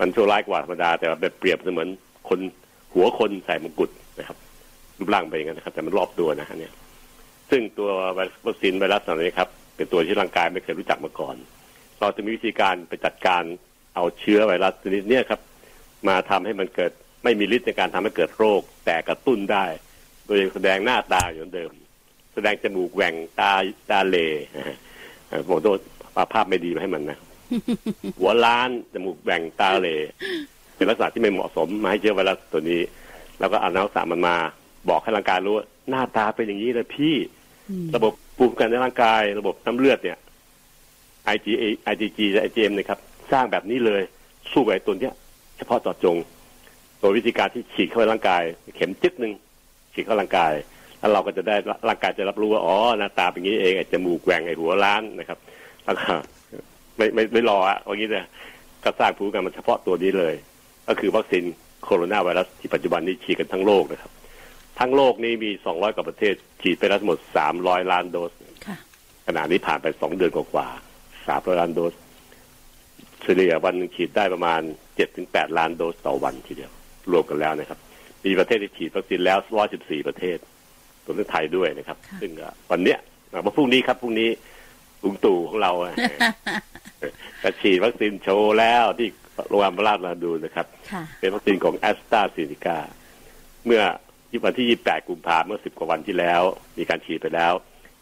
มันชั่วร้ายกว่าธรรมดาแต่แบบเปรียบเสมือนคนหัวคนใส่มงกุฎนะครับรูปร่างไปอย่างนั้นนะครับ แต่มันรอบตัวนะฮะเนี่ยซึ่งตัววัคซีนไวรัสเหล่านี้ครับ เป็นตัวที่ร่างกายไม่เคยรู้จักมาก่อน เราจะมีวิธีการไปจัดการเอาเชื้อไวรัสชนิดนี้ครับ มาทำให้มันเกิดไม่มีฤทธิ์ในการทำให้เกิดโรค แต่กระตุ้นได้ โดยแสดงหน้าตาอย่างเดิม แสดงจมูกแหว่งตาตาเลผมโดนภาพไม่ดีมาให้มันนะหัวล้านจมูกแหว่งตาเลเป็นลักษณะที่ไม่เหมาะสมมาให้เชื้อไวรัสตัวนี้ แล้วก็เอาน้ำสารมันมา บอกให้ร่างกายรู้ว่าหน้าตาเป็นอย่างนี้เลยพี่ ระบบภูมิคุ้มกันในร่างกาย ระบบน้ำเลือดเนี่ย IgA IgG และ IgM นะครับ สร้างแบบนี้เลยสู้กับไอ้ตัวเนี้ย เฉพาะต่อจง โดยวิธีการที่ฉีดเข้าไปร่างกาย เข็มจึ๊กหนึ่งฉีดเข้าร่างกาย แล้วเราก็จะได้ร่างกายจะรับรู้ว่าอ๋อหน้าตาเป็นอย่างนี้เองไอ้จมูกแหว่งไอ้หัวล้านนะครับแล้วก็ไม่ไม่ไม่รออะอย่างนี้เลยก็สร้างภูมิคุ้มกันมันเฉพาะตัวนี้เลย ก็คือวัคซีนโคโรนาไวรัสที่ปัจจุบันนี้ฉีดกันทั้งโลกนะครับ ทั้งโลกนี้มี 200 กว่าประเทศ ฉีดไปแล้วทั้งหมด 300 ล้านโดสขณะนี้ผ่านไป 2 เดือนกว่าๆ300 ล้านโดสเฉลี่ยวันนึงฉีดได้ประมาณเจ็ดถึงแปดล้านโดสต่อวันทีเดียว รวมกันแล้วนะครับ มีประเทศที่ฉีดวัคซีนแล้วร้อยสิบสี่ประเทศ รวมทั้งไทยด้วยนะครับ ซึ่งวันเนี้ยมาพรุ่งนี้ครับพรุ่งนี้ลุงตู่ของเราจะฉีดวัคซีนโชว์แล้วที่โรงพยาบาลราชมาดูนะครับ เป็นวัคซีนของแอสตราเซเนกาเมื่อวันที่ 28 กุมภาเมื่อ 10 กว่าวันที่แล้ว มีการฉีดไปแล้ว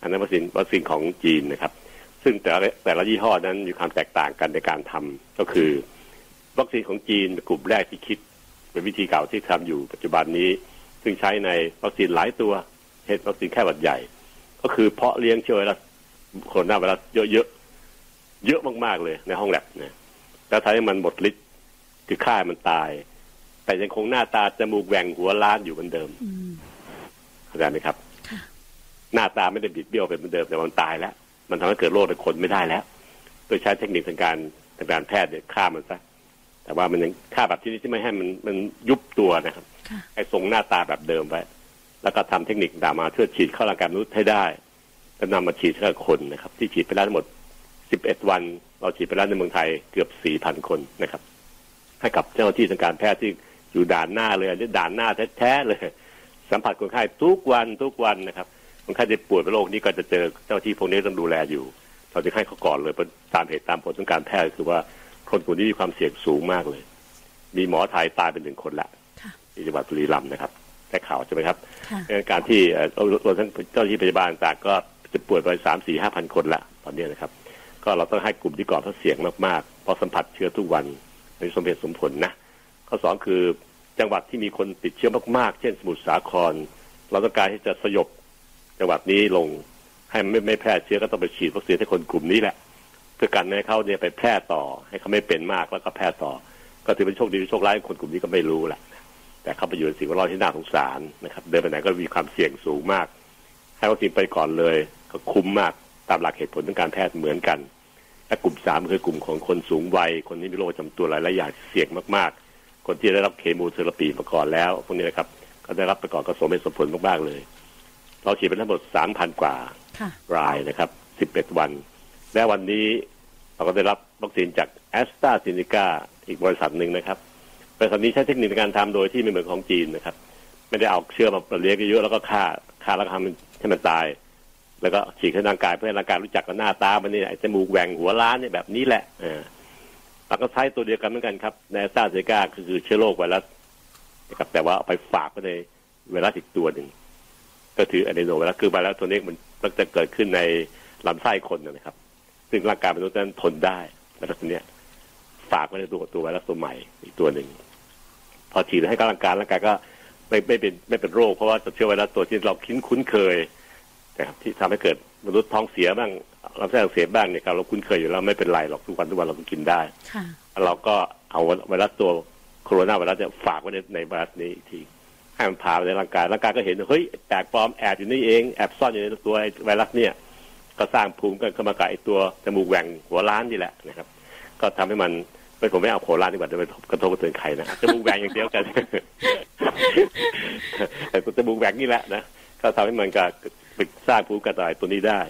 อันนั้นวัคซีนวัคซีนของจีนนะครับ ซึ่งแต่ละแต่ละยี่ห้อนั้นมีความแตกต่างกันในการทำก็คือ วัคซีนของจีนเป็นกลุ่มแรกที่คิด เป็นวิธีเก่าที่ทำอยู่ปัจจุบันนี้ ซึ่งใช้ในวัคซีนหลายตัวเช่นวัคซีนแค่หวัดใหญ่ ก็คือเพาะเลี้ยงเชื้อไวรัสโคโรนาไวรัสเยอะๆ เยอะมากๆเลยในห้องแลบเนี่ยแล้วทำให้มันหมดฤทธิ์คือฆ่ามันตาย แต่ยังคงหน้าตาจมูกแหว่งหัวล้านอยู่เหมือนเดิมเข้าใจไหมครับหน้าตาไม่ได้บิดเบี้ยวเป็นเหมือนเดิมแต่มันตายแล้ว มันทำให้เกิดโรคในคนไม่ได้แล้ว โดยใช้เทคนิคทางการทางการแพทย์เนี่ยฆ่ามันซะแต่ว่ามันยังฆ่าแบบที่นี่ที่ไม่ให้มันมันยุบตัวนะครับให้ทรงหน้าตาแบบเดิมไว้ แล้วก็ทำเทคนิคต่างมาเพื่อฉีดเข้าร่างกายมนุษย์ให้ได้แล้วนำมาฉีดให้คนนะครับที่ฉีดไปแล้วทั้งหมด 11 วัน เราฉีดไปแล้วในเมืองไทยเกือบ 4,000 คนนะครับ ให้กับเจ้าหน้าที่ทางการแพทย์ที่อยู่ด่านหน้าเลยอันนี้ด่านหน้าแท้ๆเลย สัมผัสคนไข้ทุกวันทุกวันนะครับคนไข้จะป่วยเป็นโรคนี้ก็จะเจอเจ้าหน้าที่พวกนี้ต้องดูแลอยู่เราจะให้เขาก่อนเลยตามเหตุตามผลทางการแพทย์คือว่าคนกลุ่มนี้มีความเสี่ยงสูงมากเลย มีหมอไทยตายเป็นหนึ่งคนละที่จังหวัดบุรีรัมย์นะครับ แต่ข่าวใช่ไหมครับการที่เราทั้งเจ้าหน้าที่พยาบาลต่างก็จะป่วยไปสามสี่ห้าพันคนละตอนนี้นะครับ ก็เราต้องให้กลุ่มที่ก่อนเขาเสี่ยงมากๆเพราะสัมผัสเชื้อทุกวันในสมเหตุสมผลนะข้อสองคือจังหวัดที่มีคนติดเชื้อมากๆ เช่นสมุทรสาคร เราต้องการที่จะสยบจังหวัดนี้ลงให้ไม่ไม่แพร่เชื้อก็ต้องไปฉีดวัคซีนให้คนกลุ่มนี้แหละเพื่อกันให้เขาเนี่ยไปแพร่ต่อ ให้เขาไม่เป็นมากแล้วก็แพร่ต่อ ก็ถือเป็นโชคดีโชคร้ายคนกลุ่มนี้ก็ไม่รู้แหละ แต่เข้าไปอยู่ในสิ่งแวดล้อมที่น่าสงสารนะครับ เดินไปไหนก็มีความเสี่ยงสูงมาก ให้วัคซีนไปก่อนเลยก็คุ้มมากตามหลักเหตุผลทางการแพทย์เหมือนกัน และกลุ่มสามคือกลุ่มของคนสูงวัย คนที่มีโรคประจำตัวหลายๆอย่างเสี่ยงมากๆ คนที่ได้รับเคมีเทอราปีมาก่อนแล้วพวกนี้นะครับก็ได้รับไปก่อนก็สมเป็นสมผลมากๆเลย เราฉีดไปทั้งหมดสามพันกว่ารายนะครับสิบเอ็ดวัน และวันนี้เราก็ได้รับวัคซีนจากแอสตราเซเนกาอีกบริษัทหนึ่งนะครับ บริษัทนี้ใช้เทคนิคในการทำโดยที่ไม่เหมือนของจีนนะครับ ไม่ได้เอาเชื้อมาเลี้ยงเยอะแล้วก็ฆ่าฆ่าแล้วทำให้มันตาย แล้วก็ฉีดเข้ร่างกายเพื่อให้ร่างกายรู้จักกับหน้าตามันนี่ไอ้จมูกแหว่งหัวล้านเนี่ยแบบนี้แหละเออแล้วก็ใช้ตัวเดียวกันเหมือนกันครับในซาเซกาคือเชื้อโรคไวรัสนะครับแต่ว่าเอาไปฝากไว้ในไวรัสอีกตัวหนึ่งก็ถืออะเดโนไวรัสคือไวรัสตัวนี้มันมันจะเกิดขึ้นในลำไส้คนนะครับ ซึ่งร่างกายมนุษย์นั้นทนได้ไวรัสตัวนี้ฝากไว้ในตัวตัวไวรัสตัวใหม่อีกตัวหนึ่ง พอฉีดให้กำลังการร่างกายก็ไม่ไม่เป็นไม่เป็นโรค เพราะว่าจะเชื้อไวรัสตัวที่เราคุ้นคุ้นเคยนะครับที่ทำให้เกิดมนุษย์ท้องเสียบ้างลำไส้อักเสบบ้างเนี่ยเราคุ้นเคยอยู่แล้วไม่เป็นไรหรอกทุกวันทุกวันเราก็กินได้เราก็เอาไวรัสตัวโคโรนาไวรัสเนี่ยฝากไว้ในในไวรัสนี้อีกทีให้มันพาไปในร่างกายร่างกายก็เห็นเฮ้ยแตกปลอมแอบอยู่นี่เองแอบซ่อนอยู่ในตัวไวรัสเนี่ยก็สร้างภูมิกันเข้ามากับไอตัวจมูกแหว่งหัวล้านนี่แหละนะครับ ก็ทำให้มัน ไม่ผมไม่เอาโคราชดีกว่าจะไปกระทบกระเทือนใครนะจมูกแหวงอย่างเดียวกันแต่จมูกแหวงนี่แหละนะก็ทำให้มันกับสร้างภูมิกระต่ายตัวนี้ได้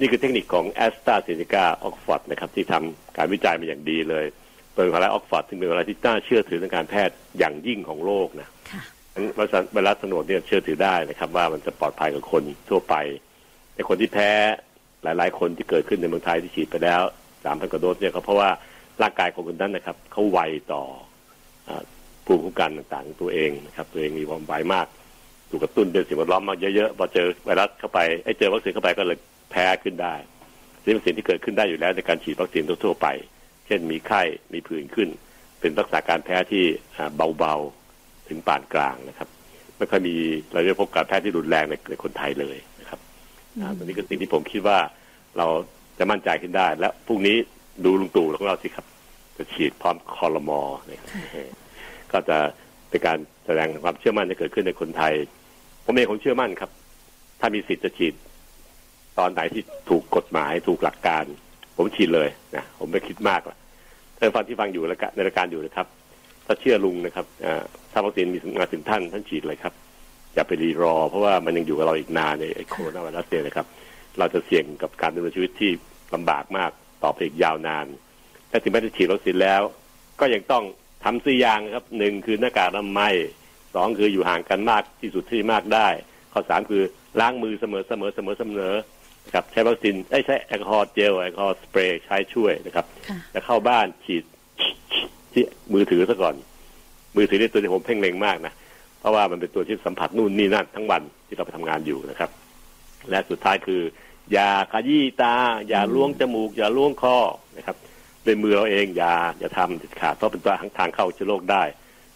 นี่คือเทคนิคของแอสตราเซเนกาออกฟอร์ดนะครับที่ทำการวิจัยมาอย่างดีเลยโดยมหาลัยออกฟอร์ดถึงเป็นอะไรที่น่าเชื่อถือทางการแพทย์อย่างยิ่งของโลกนะไวรัสไวรัสสนดเนี่ยเชื่อถือได้นะครับ ว่ามันจะปลอดภัยกับคนทั่วไป แต่คนที่แพ้หลาย ๆ คนที่เกิดขึ้นในเมืองไทยที่ฉีดไปแล้วสามพันกว่าโดสเนี่ยก็เพราะว่า ร่างกายของคนนั้นนะครับเขาไวต่อภูมิคุ้มกันต่างๆ ตัวเองนะครับ ตัวเองมีความไวมากถูกกระตุ้นด้วยสิ่งแวดล้อมมาเยอะๆพอเจอไวรัสเข้าไปไอ้เจอวัคซีนเข้าไปก็เลยแพ้ขึ้นได้ซึ่งเป็นสิ่งที่เกิดขึ้นได้อยู่แล้วในการฉีดวัคซีนทั่วไป เช่นมีไข้มีผื่นขึ้น เป็นลักษณะการแพ้ที่เบาๆถึงปานกลางนะครับไม่ค่อยมีเราได้พบการแพ้ที่รุนแรงในในคนไทยเลยนะครับตอนนี้ก็สิ่งที่ผมคิดว่าเราจะมั่นใจขึ้นได้ และพรุ่งนี้ดูลุงตู่ของเราสิครับ จะฉีดพร้อมคอรมอเนี่ยก็จะเป็นการแสดงความเชื่อมั่นจะเกิดขึ้นในคนไทย ผมเองผมเชื่อมั่นครับ ถ้ามีสิทธิ์จะฉีด ตอนไหนที่ถูกกฎหมายถูกหลักการ ผมฉีดเลยนะผมไม่คิดมากละท่านฟังที่ฟังอยู่แล้วในรายการอยู่นะครับ ถ้าเชื่อลุงนะครับถ้าวัคซีนมีมาถึงท่านท่านฉีดเลยครับอย่าไปรีรอ เพราะว่ามันยังอยู่กับเราอีกนานในโคโรนาไวรัสเนี่ยนะครับ เราจะเสี่ยงกับการดำเนินชีวิตที่ลำบากมากต่อไปอีกยาวนาน แต่ถึงแม้จะฉีดวัคซีนแล้ว ก็ยังต้องทำสี่อย่างครับหนึ่งคือหน้ากากอนามัยสองคืออยู่ห่างกันมากที่สุดที่มากได้ ข้อสามคือล้างมือเสมอเสมอเสมอเสมอนะครับใช้วัคซีนใช้แอลกอฮอล์เจลแอลกอฮอล์สเปรย์ใช้ช่วยนะครับจะเข้าบ้านฉีดที่มือถือซะก่อน มือถือนี่ตัวที่ผมเพ่งเล็งมากนะเพราะว่ามันเป็นตัวที่สัมผัสนู่นนี่นั่นทั้งวันที่เราไปทำงานอยู่นะครับ และสุดท้ายคือ อย่าขยี้ตา อย่าล้วงจมูก อย่าล้วงคอนะครับ ด้วยมือเราเองอย่าอย่าทำติดขาดเพราะเป็นตัวทางเข้าเชื้อโรคได้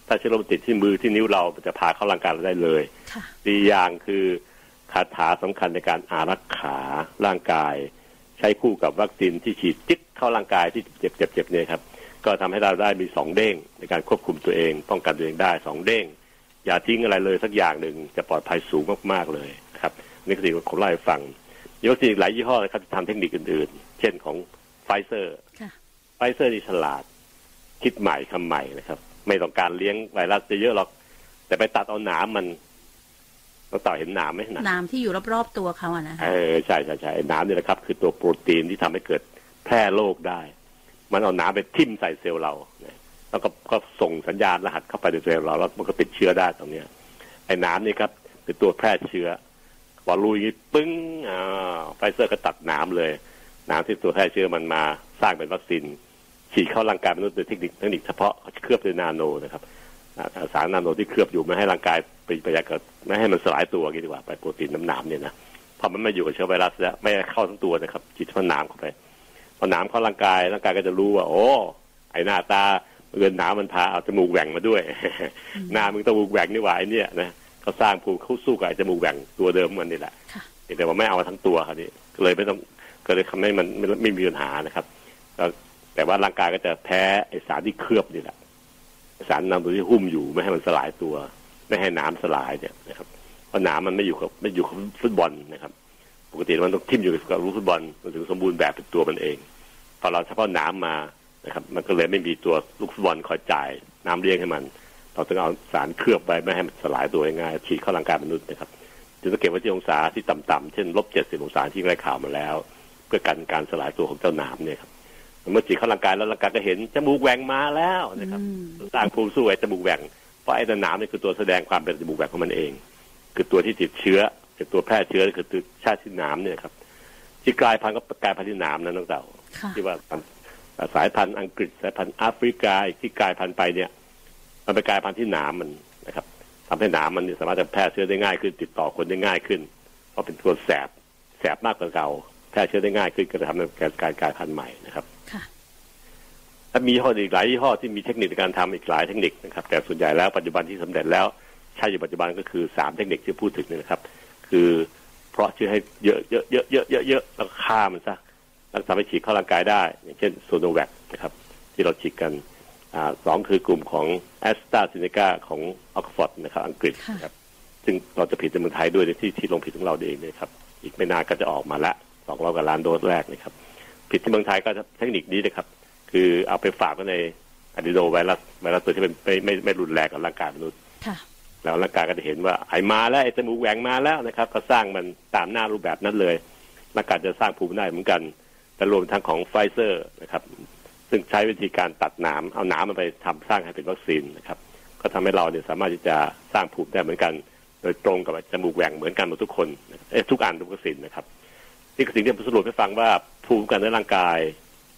ถ้าเชื้อโรคติดที่มือที่นิ้วเราจะพาเข้าร่างกายเราได้เลยดีอย่างคือคาถาสำคัญในการอารักขาร่างกาย ใช้คู่กับวัคซีนที่ฉีดจิ๊กเข้าร่างกายที่เจ็บเจ็บเจ็บเนี่ยครับก็ทำให้เราได้มีสองเด้งในการควบคุมตัวเอง ป้องกันตัวเองได้สองเด้ง อย่าทิ้งอะไรเลยสักอย่างหนึ่งจะปลอดภัยสูงมากๆเลยนะครับนี่คือสิ่งที่ผมเล่าให้ฟังมีวัคซีนหลายยี่ห้อนะครับที่ทำเทคนิคอื่นๆ เช่นของไฟเซอร์ ไฟเซอร์นี่ฉลาด คิดใหม่ทำใหม่นะครับ ไม่ต้องการเลี้ยงไวรัสเยอะหรอก แต่ไปตัดเอาหนามมันเราต่อเห็นหนามไหมหนามที่อยู่รอบๆตัวเขาอะนะเออใช่ใช่ใช่หนามนี่แหละครับ คือตัวโปรตีนที่ทำให้เกิดแพร่โรคได้ มันเอาหนามไปทิ่มใส่เซลล์เราแล้วก็ก็ส่งสัญญาณรหัสเข้าไปในเซลล์เราแล้วมันก็ติดเชื้อได้ตรงเนี้ยไอ้หนามนี่ครับคือตัวแพร่เชื้อพอลุยปึ้งอ่าไฟเซอร์ก็ตัดหนามเลยหนามที่ตัวแพร่เชื้อมันมาสร้างเป็นวัคซีน ฉีดเข้าร่างกายมนุษย์โดยเทคนิคเทคนิคเฉพาะเคลือบด้วยนาโนนะครับสารนาโนที่เคลือบอยู่ไม่ให้ร่างกายไปไปยากดไม่ให้มันสลายตัวกันดีกว่าไปโปรตีนน้ำหนามเนี่ยนะพอมันไม่อยู่กับเชื้อไวรัสแล้วไม่เข้าทั้งตัวนะครับฉีดเฉพาะหนามเข้าไปพอน้ำเข้าร่างกายร่างกายก็จะรู้ว่าโอ้ไอหน้าตาเงินหนามันพาเอาจมูกแหว่งมาด้วย หน้ามึงจมูกแหว่งนี่หว่าไอเนี่ยนะเขาสร้างภูมิเขาสู้กับไอจมูกแหว่งตัวเดิมมันนี่แหละแต่ว่าไม่เอาทั้งตัวครับนี่ก็เลยไม่ต้องก็เลยทำให้มันไม่มีปัญหานะครับ แต่ว่าร่างกายก็จะแพ้ไอสารที่เคลือบนี่แหละสารนำตัวที่หุ้มอยู่ไม่ให้มันสลายตัว ไม่ให้น้ำสลายเนี่ยนะครับเพราะน้ำมันไม่อยู่กับไม่อยู่กับฟุตบอลนะครับ ปกติมันต้องทิ่มอยู่กับลูกฟุตบอลมันถึงสมบูรณ์แบบเป็นตัวมันเองพอเราเฉพาะน้ำมานะครับ มันก็เลยไม่มีตัวลูกฟุตบอลคอยจ่ายน้ำเลี้ยงให้มัน เราต้องเอาสารเคลือบไว้ไม่ให้มันสลายตัวง่ายฉีดเข้าร่างกายมนุษย์นะครับจึงสังเกตว่าที่องศาที่ต่ำๆเช่นลบเจ็ดสิบองศาที่ได้ข่าวมาแล้ว เพื่อกันการสลายตัวของเจ้าหนามเนี่ยครับ เมื่อฉีดเข้าร่างกายแล้วร่างกายก็เห็นจมูกแหว่งมาแล้วนะครับสร้างภูมิสู้ไอ้จมูกแหว่งเพราะไอ้หนามนี่คือตัวแสดงความเป็นจมูกแหว่งของมันเอง คือตัวที่ติดเชื้อคือตัวแพร่เชื้อคือตัวชาติที่หนามเนี่ยครับที่กลายพันธุ์ก็กลายพันธุ์ที่หนามนะน้องเต่าที่ว่าสายพันธุ์อังกฤษสายพันธุ์แอฟริกาที่กลายพันธุ์ไปเนี่ย มันเป็นกลายพันธุ์ที่หนามมันนะครับทำให้หนามมันสามารถจะแพร่เชื้อได้ง่ายขึ้น ติดต่อคนได้ง่ายขึ้น เพราะเป็นตัวแสบแสบมากกว่าเก่าแพร่เชื้อได้ง่ายขึ้นก็จะทำให้เกิดการกลายพันธุ์ใหม่นะครับ ถ้ามียี่ห้ออีกหลายยี่ห้อที่มีเทคนิคในการทำอีกหลายเทคนิคนะครับ แต่ส่วนใหญ่แล้วปัจจุบันที่สำเร็จแล้วใช้อยู่ปัจจุบันก็คือสามเทคนิคที่พูดถึงนี่นะครับ คือเพราะเชื้อให้เยอะเยอะเยอะเยอะเยอะเยอะแล้วฆ่ามันซะแล้วทำให้ฉีดเข้าร่างกายได้ อย่างเช่นโซโนแวคนะครับ ที่เราฉีดกันอสองคือกลุ่มของแอสตราเซเนกาของออกฟอร์ดนะครับ อังกฤษครับซึ่งเราจะผิดในเมืองไทยด้วยที่ที่ลงผิดของเราเองนะครับ อีกไม่นานก็จะออกมาละสองร้อยกว่าล้านโดสแรกนะครับ ผลิตที่เมืองไทยก็เทคนิคนี้นะครับ คือเอาไปฝากไว้ใน adenovirus ไวรัสตัวที่เป็นไม่ไม่ไม่รุนแรงกับร่างกายมนุษย์แล้วร่างกายก็จะเห็นว่าไอ้มาแล้วไอ้จมูกแหว่งมาแล้วนะครับ ก็สร้างมันตามหน้ารูปแบบนั้นเลยร่างกายจะสร้างภูมิได้เหมือนกัน แต่รวมทั้งของไฟเซอร์นะครับ ซึ่งใช้วิธีการตัดหนามเอาหนามมันไปทำสร้างให้เป็นวัคซีนนะครับ ก็ทำให้เราเนี่ยสามารถที่จะสร้างภูมิได้เหมือนกัน โดยตรงกับจมูกแหว่งเหมือนกันหมดทุกคนเอ๊ะทุกอันทุกวัคซีนนะครับนี่คือสิ่งที่ผมสรุปให้ฟังว่าภูมิกันในร่างกาย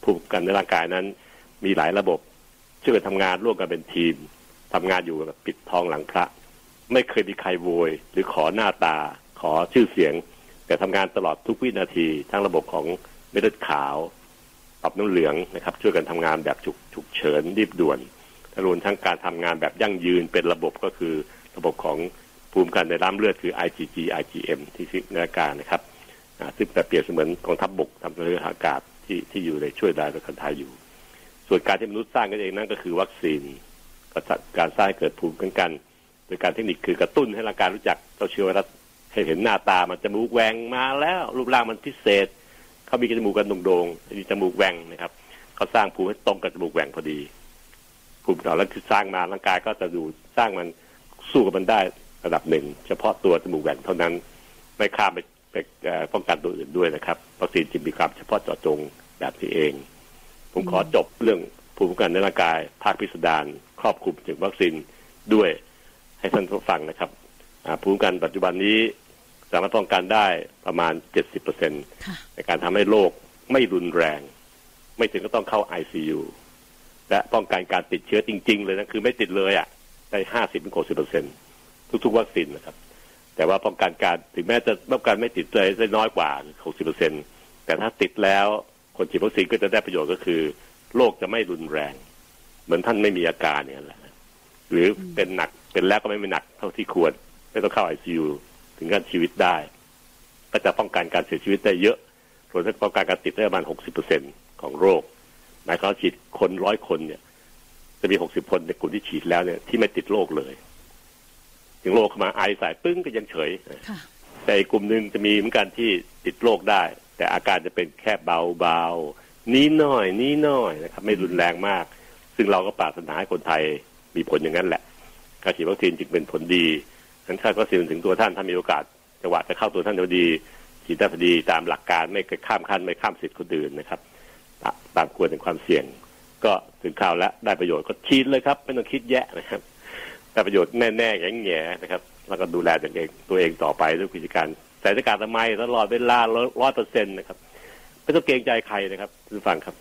ภูมิกันในร่างกายนั้น มีหลายระบบช่วยกันทำงานร่วมกันเป็นทีมทำงานอยู่แบบปิดทองหลังพระ ไม่เคยมีใครโวย หรือขอหน้าตา ขอชื่อเสียง แต่ทำงานตลอดทุกวินาที ทั้งระบบของเม็ดเลือดขาวตับน้ำเหลืองนะครับ ช่วยกันทำงานแบบฉุกฉุกเฉินรีบด่วนรวมทั้งการทำงานแบบยั่งยืนเป็นระบบก็คือระบบของภูมิกันในร่ำเลือดคือ IgG IgM ที่ซิกนาการนะครับซึ่งแต่เปรียบเสมือนกองทัพบบกทำเรืออากาศ ที่ที่อยู่ในช่วยได้ประกันไทยอยู่ ส่วนการที่มนุษย์สร้างกันเองนั่นก็คือวัคซีนการสร้างเกิดภูมิกันกัน โดยการเทคนิคคือกระตุ้นให้ร่างกายรู้จักเจ้าเชื้อไวรัสให้เห็นหน้าตามันจมูกแหวงมาแล้วรูปร่างมันพิเศษ เขามีจมูกกันโด่งๆมีจมูกแหวงนะครับเขาสร้างภูมิให้ตรงกับจมูกแหวงพอดีภูมิต่อแล้วคือสร้างมาร่างกายก็จะดูสร้างมันสู้กับมันได้ระดับหนึ่ง เฉพาะตัวจมูกแหวงเท่านั้น ไม่ข้ามไป ไปป้องกันตัวอื่นด้วยนะครับวัคซีนจึงมีความเฉพาะเจาะจงแบบนี้เองผผมขอจบเรื่องภูมิคุ้มกันในร่างกาย ภาคพิสดารครอบคลุมถึงวัคซีนด้วยให้ท่านผู้ฟังนะครับภูมิคุ้มกันปัจจุบันนี้สามารถป้องกันได้ประมาณเจ็ดสิบเปอร์เซ็นในการทำให้โรคไม่รุนแรง ไม่ถึงก็ต้องเข้าไอซียูและป้องกันการติดเชื้อจริง ๆ เลยนะ คือไม่ติดเลยอะ่ะได้ห้าสิบถึงหกสิบเปอร์เซ็นทุกๆวัคซีนนะครับ แต่ว่าป้องกันการถึงแม้จะป้องกันไม่ติดเลยได้น้อยกว่าหกสิบเปอร์เซ็นแต่ถ้าติดแล้วคนฉีดวัคซีนก็จะได้ประโยชน์ก็คือโรคจะไม่รุนแรง เหมือนท่านไม่มีอาการเนี่ยแหละหรือเป็นหนักเป็นแล้วก็ไม่เป็นหนักเท่าที่ควร ไม่ต้องเข้าไอซียูถึงการชีวิตได้ ก็จะป้องกันการเสียชีวิตได้เยอะส่วนถ้าป้องกันการติดได้ประมาณหกสิบเปอร์เซ็นของโรค หมายความฉีดคนร้อยคนเนี่ย จะมีหกสิบคนในกลุ่มที่ฉีดแล้วเนี่ยที่ไม่ติดโรคเลย ถึงโรคเข้ามาไอใส่ปึ้งก็ยังเฉย แต่อีกกลุ่มหนึ่งจะมีเหมือนกันที่ติดโรคได้ แต่อาการจะเป็นแค่เบาๆนี้น้อยนี้น้อยนะครับ ไม่รุนแรงมาก ซึ่งเราก็ปรารถนาให้คนไทยมีผลอย่างนั้นแหละ การฉีดวัคซีนจึงเป็นผลดีทั้นถ้าวัคซีนถึงตัวท่านถ้ามีโอกาสจังหวะจะเข้าตัวท่านพอดีฉีดได้พอดีตามหลักการไม่ข้ามขั้นไม่ข้ามสิทธิ์คนอื่นนะครับตามควรถึงความเสี่ยง ก็ถึงข่าวแล้วได้ประโยชน์ก็ฉีดเลยครับ ไม่ต้องคิดแยะนะครับ ได้ประโยชน์แน่ๆแง่แง่นะครับ แล้วก็ดูแลตัวเองตัวเองต่อไปด้วยกิจการใส่หน้ากากทำไมตลอดเวลาร้อยเปอร์เซ็นต์นะครับไม่ต้องเกรงใจใครนะครับคุณฟังครับ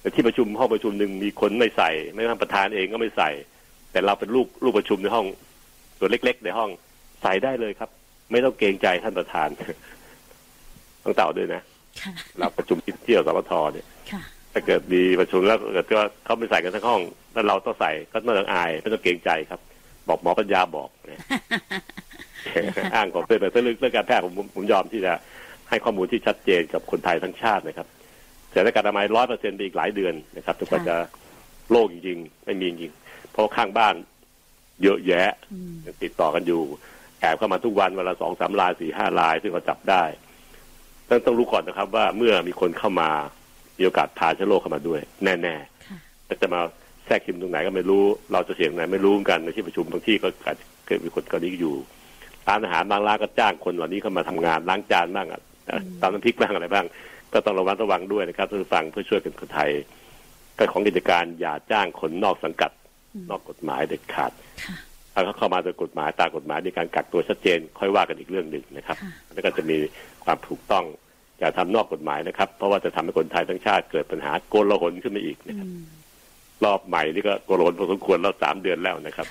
แต่ที่ประชุมห้องประชุมหนึ่งมีคนไม่ใส่ ไม่ท่านประธานเองก็ไม่ใส่ แต่เราเป็นลูกลูกประชุมในห้องตัวเล็ก ๆ ในห้องใส่ได้เลยครับ ไม่ต้องเกรงใจท่านประธานต้องเต่าด้วยนะเราประชุมที่เที่ยวสปทเนี่ยถ้าเกิดมีประชุมแล้วเกิดว่าเขาไม่ใส่กันทั้งห้องแล้วเราต้องใส่ก็ไม่ต้องอายไม่ต้องเกรงใจครับ บอกหมอปัญญาบอกเนี่ยอ้างของเพื่อนแต่เรื่องการแพทย์ผมผมยอมที่จะให้ข้อมูลที่ชัดเจนกับคนไทยทั้งชาตินะครับแต่ในการทำไมร้อยเปอร์เซ็นต์อีกหลายเดือนนะครับจนกว่าจะโล่งจริงๆไม่มีจริง เพราะข้างบ้านเยอะแยะติดต่อกันอยู่แอบเข้ามาทุกวันเวลาสองสามลายสี่ห้าลาย ซึ่งเราจับได้ต้องต้องรู้ก่อนนะครับว่าเมื่อมีคนเข้ามามีโอกาสพาเชื้อโรคเข้ามาด้วย แน่ๆแต่จะมา แทรกซึมตรงไหนก็ไม่รู้ เราจะเสี่ยงไหนไม่รู้กันในที่ประชุมบางที่ก็เกิดมีคนก็นี้อยู่ร้านอาหารบางร้านก็จ้างคนเหล่านี้เข้ามาทำงานล้างจานบ้างอะตามน้ำพริกบ้างอะไรบ้าง ก็ต้องระวังระวังด้วยนะครับทุกฟังเพื่อช่วยกันคนไทยก็ของกิจการอย่าจ้างคนนอกสังกัดนอกกฎหมายเด็ดขาดถ้าเขาเข้ามาโดยกฎหมายตามกฎหมายในการกักตัวชัดเจน ค่อยว่ากันอีกเรื่องหนึ่งนะครับ แล้วก็จะมีความถูกต้องอย่าทำนอกกฎหมายนะครับ เพราะว่าจะทำให้คนไทยทั้งชาติเกิดปัญหาโกลาหลขึ้นมาอีกนะครับ รอบใหม่นี่ก็โกลาหลพอสมควรแล้วสามเดือนแล้วนะครับ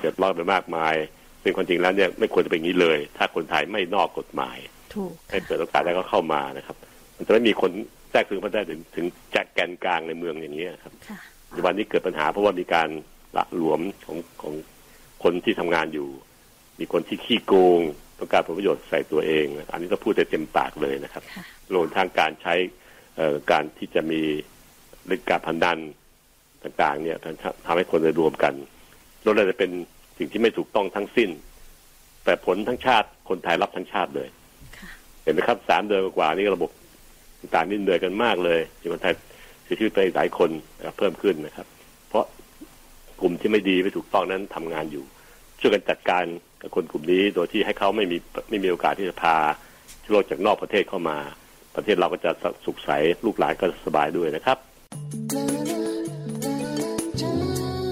เกิดรอบไปมากมายเป็นความจริงแล้วเนี่ยไม่ควรจะเป็นอย่างนี้เลย ถ้าคนไทยไม่นอกกฎหมายให้เปิดโอกาสแล้วก็เข้ามานะครับ มันจะไม่มีคนแทรกซึมมาได้ถึงถึงแจ็คแกนกลางในเมืองอย่างนี้ครับปัจจุบันนี้เกิดปัญหาเพราะว่ามีการละหลวมของของคนที่ทำงานอยู่ มีคนที่ขี้โกงต้องการผลประโยชน์ใส่ตัวเอง อันนี้ต้องพูดเต็มปากเลยนะครับรวมทางการใช้การที่จะมีเรื่องการพันดัน ต่างๆ เนี่ยทำให้คนได้รวมกันรวมเลยจะเป็นสิ่งที่ไม่ถูกต้องทั้งสิ้น แต่ผลทั้งชาติคนไทยรับทั้งชาติเลยเห็นไหมครับสามเดือนกว่านี้ระบบต่างๆนี่เหนื่อยกันมากเลยที่คนไทยเสียชีวิตไปหลายคนเพิ่มขึ้นนะครับ เพราะกลุ่มที่ไม่ดีไม่ถูกต้องนั้นทำงานอยู่ ช่วยกันจัดการกับคนกลุ่มนี้โดยที่ให้เขาไม่มีไม่มีโอกาสที่จะพาโรคจากนอกประเทศเข้ามา ประเทศเราก็จะสุขใสลูกหลานก็สบายด้วยนะครับ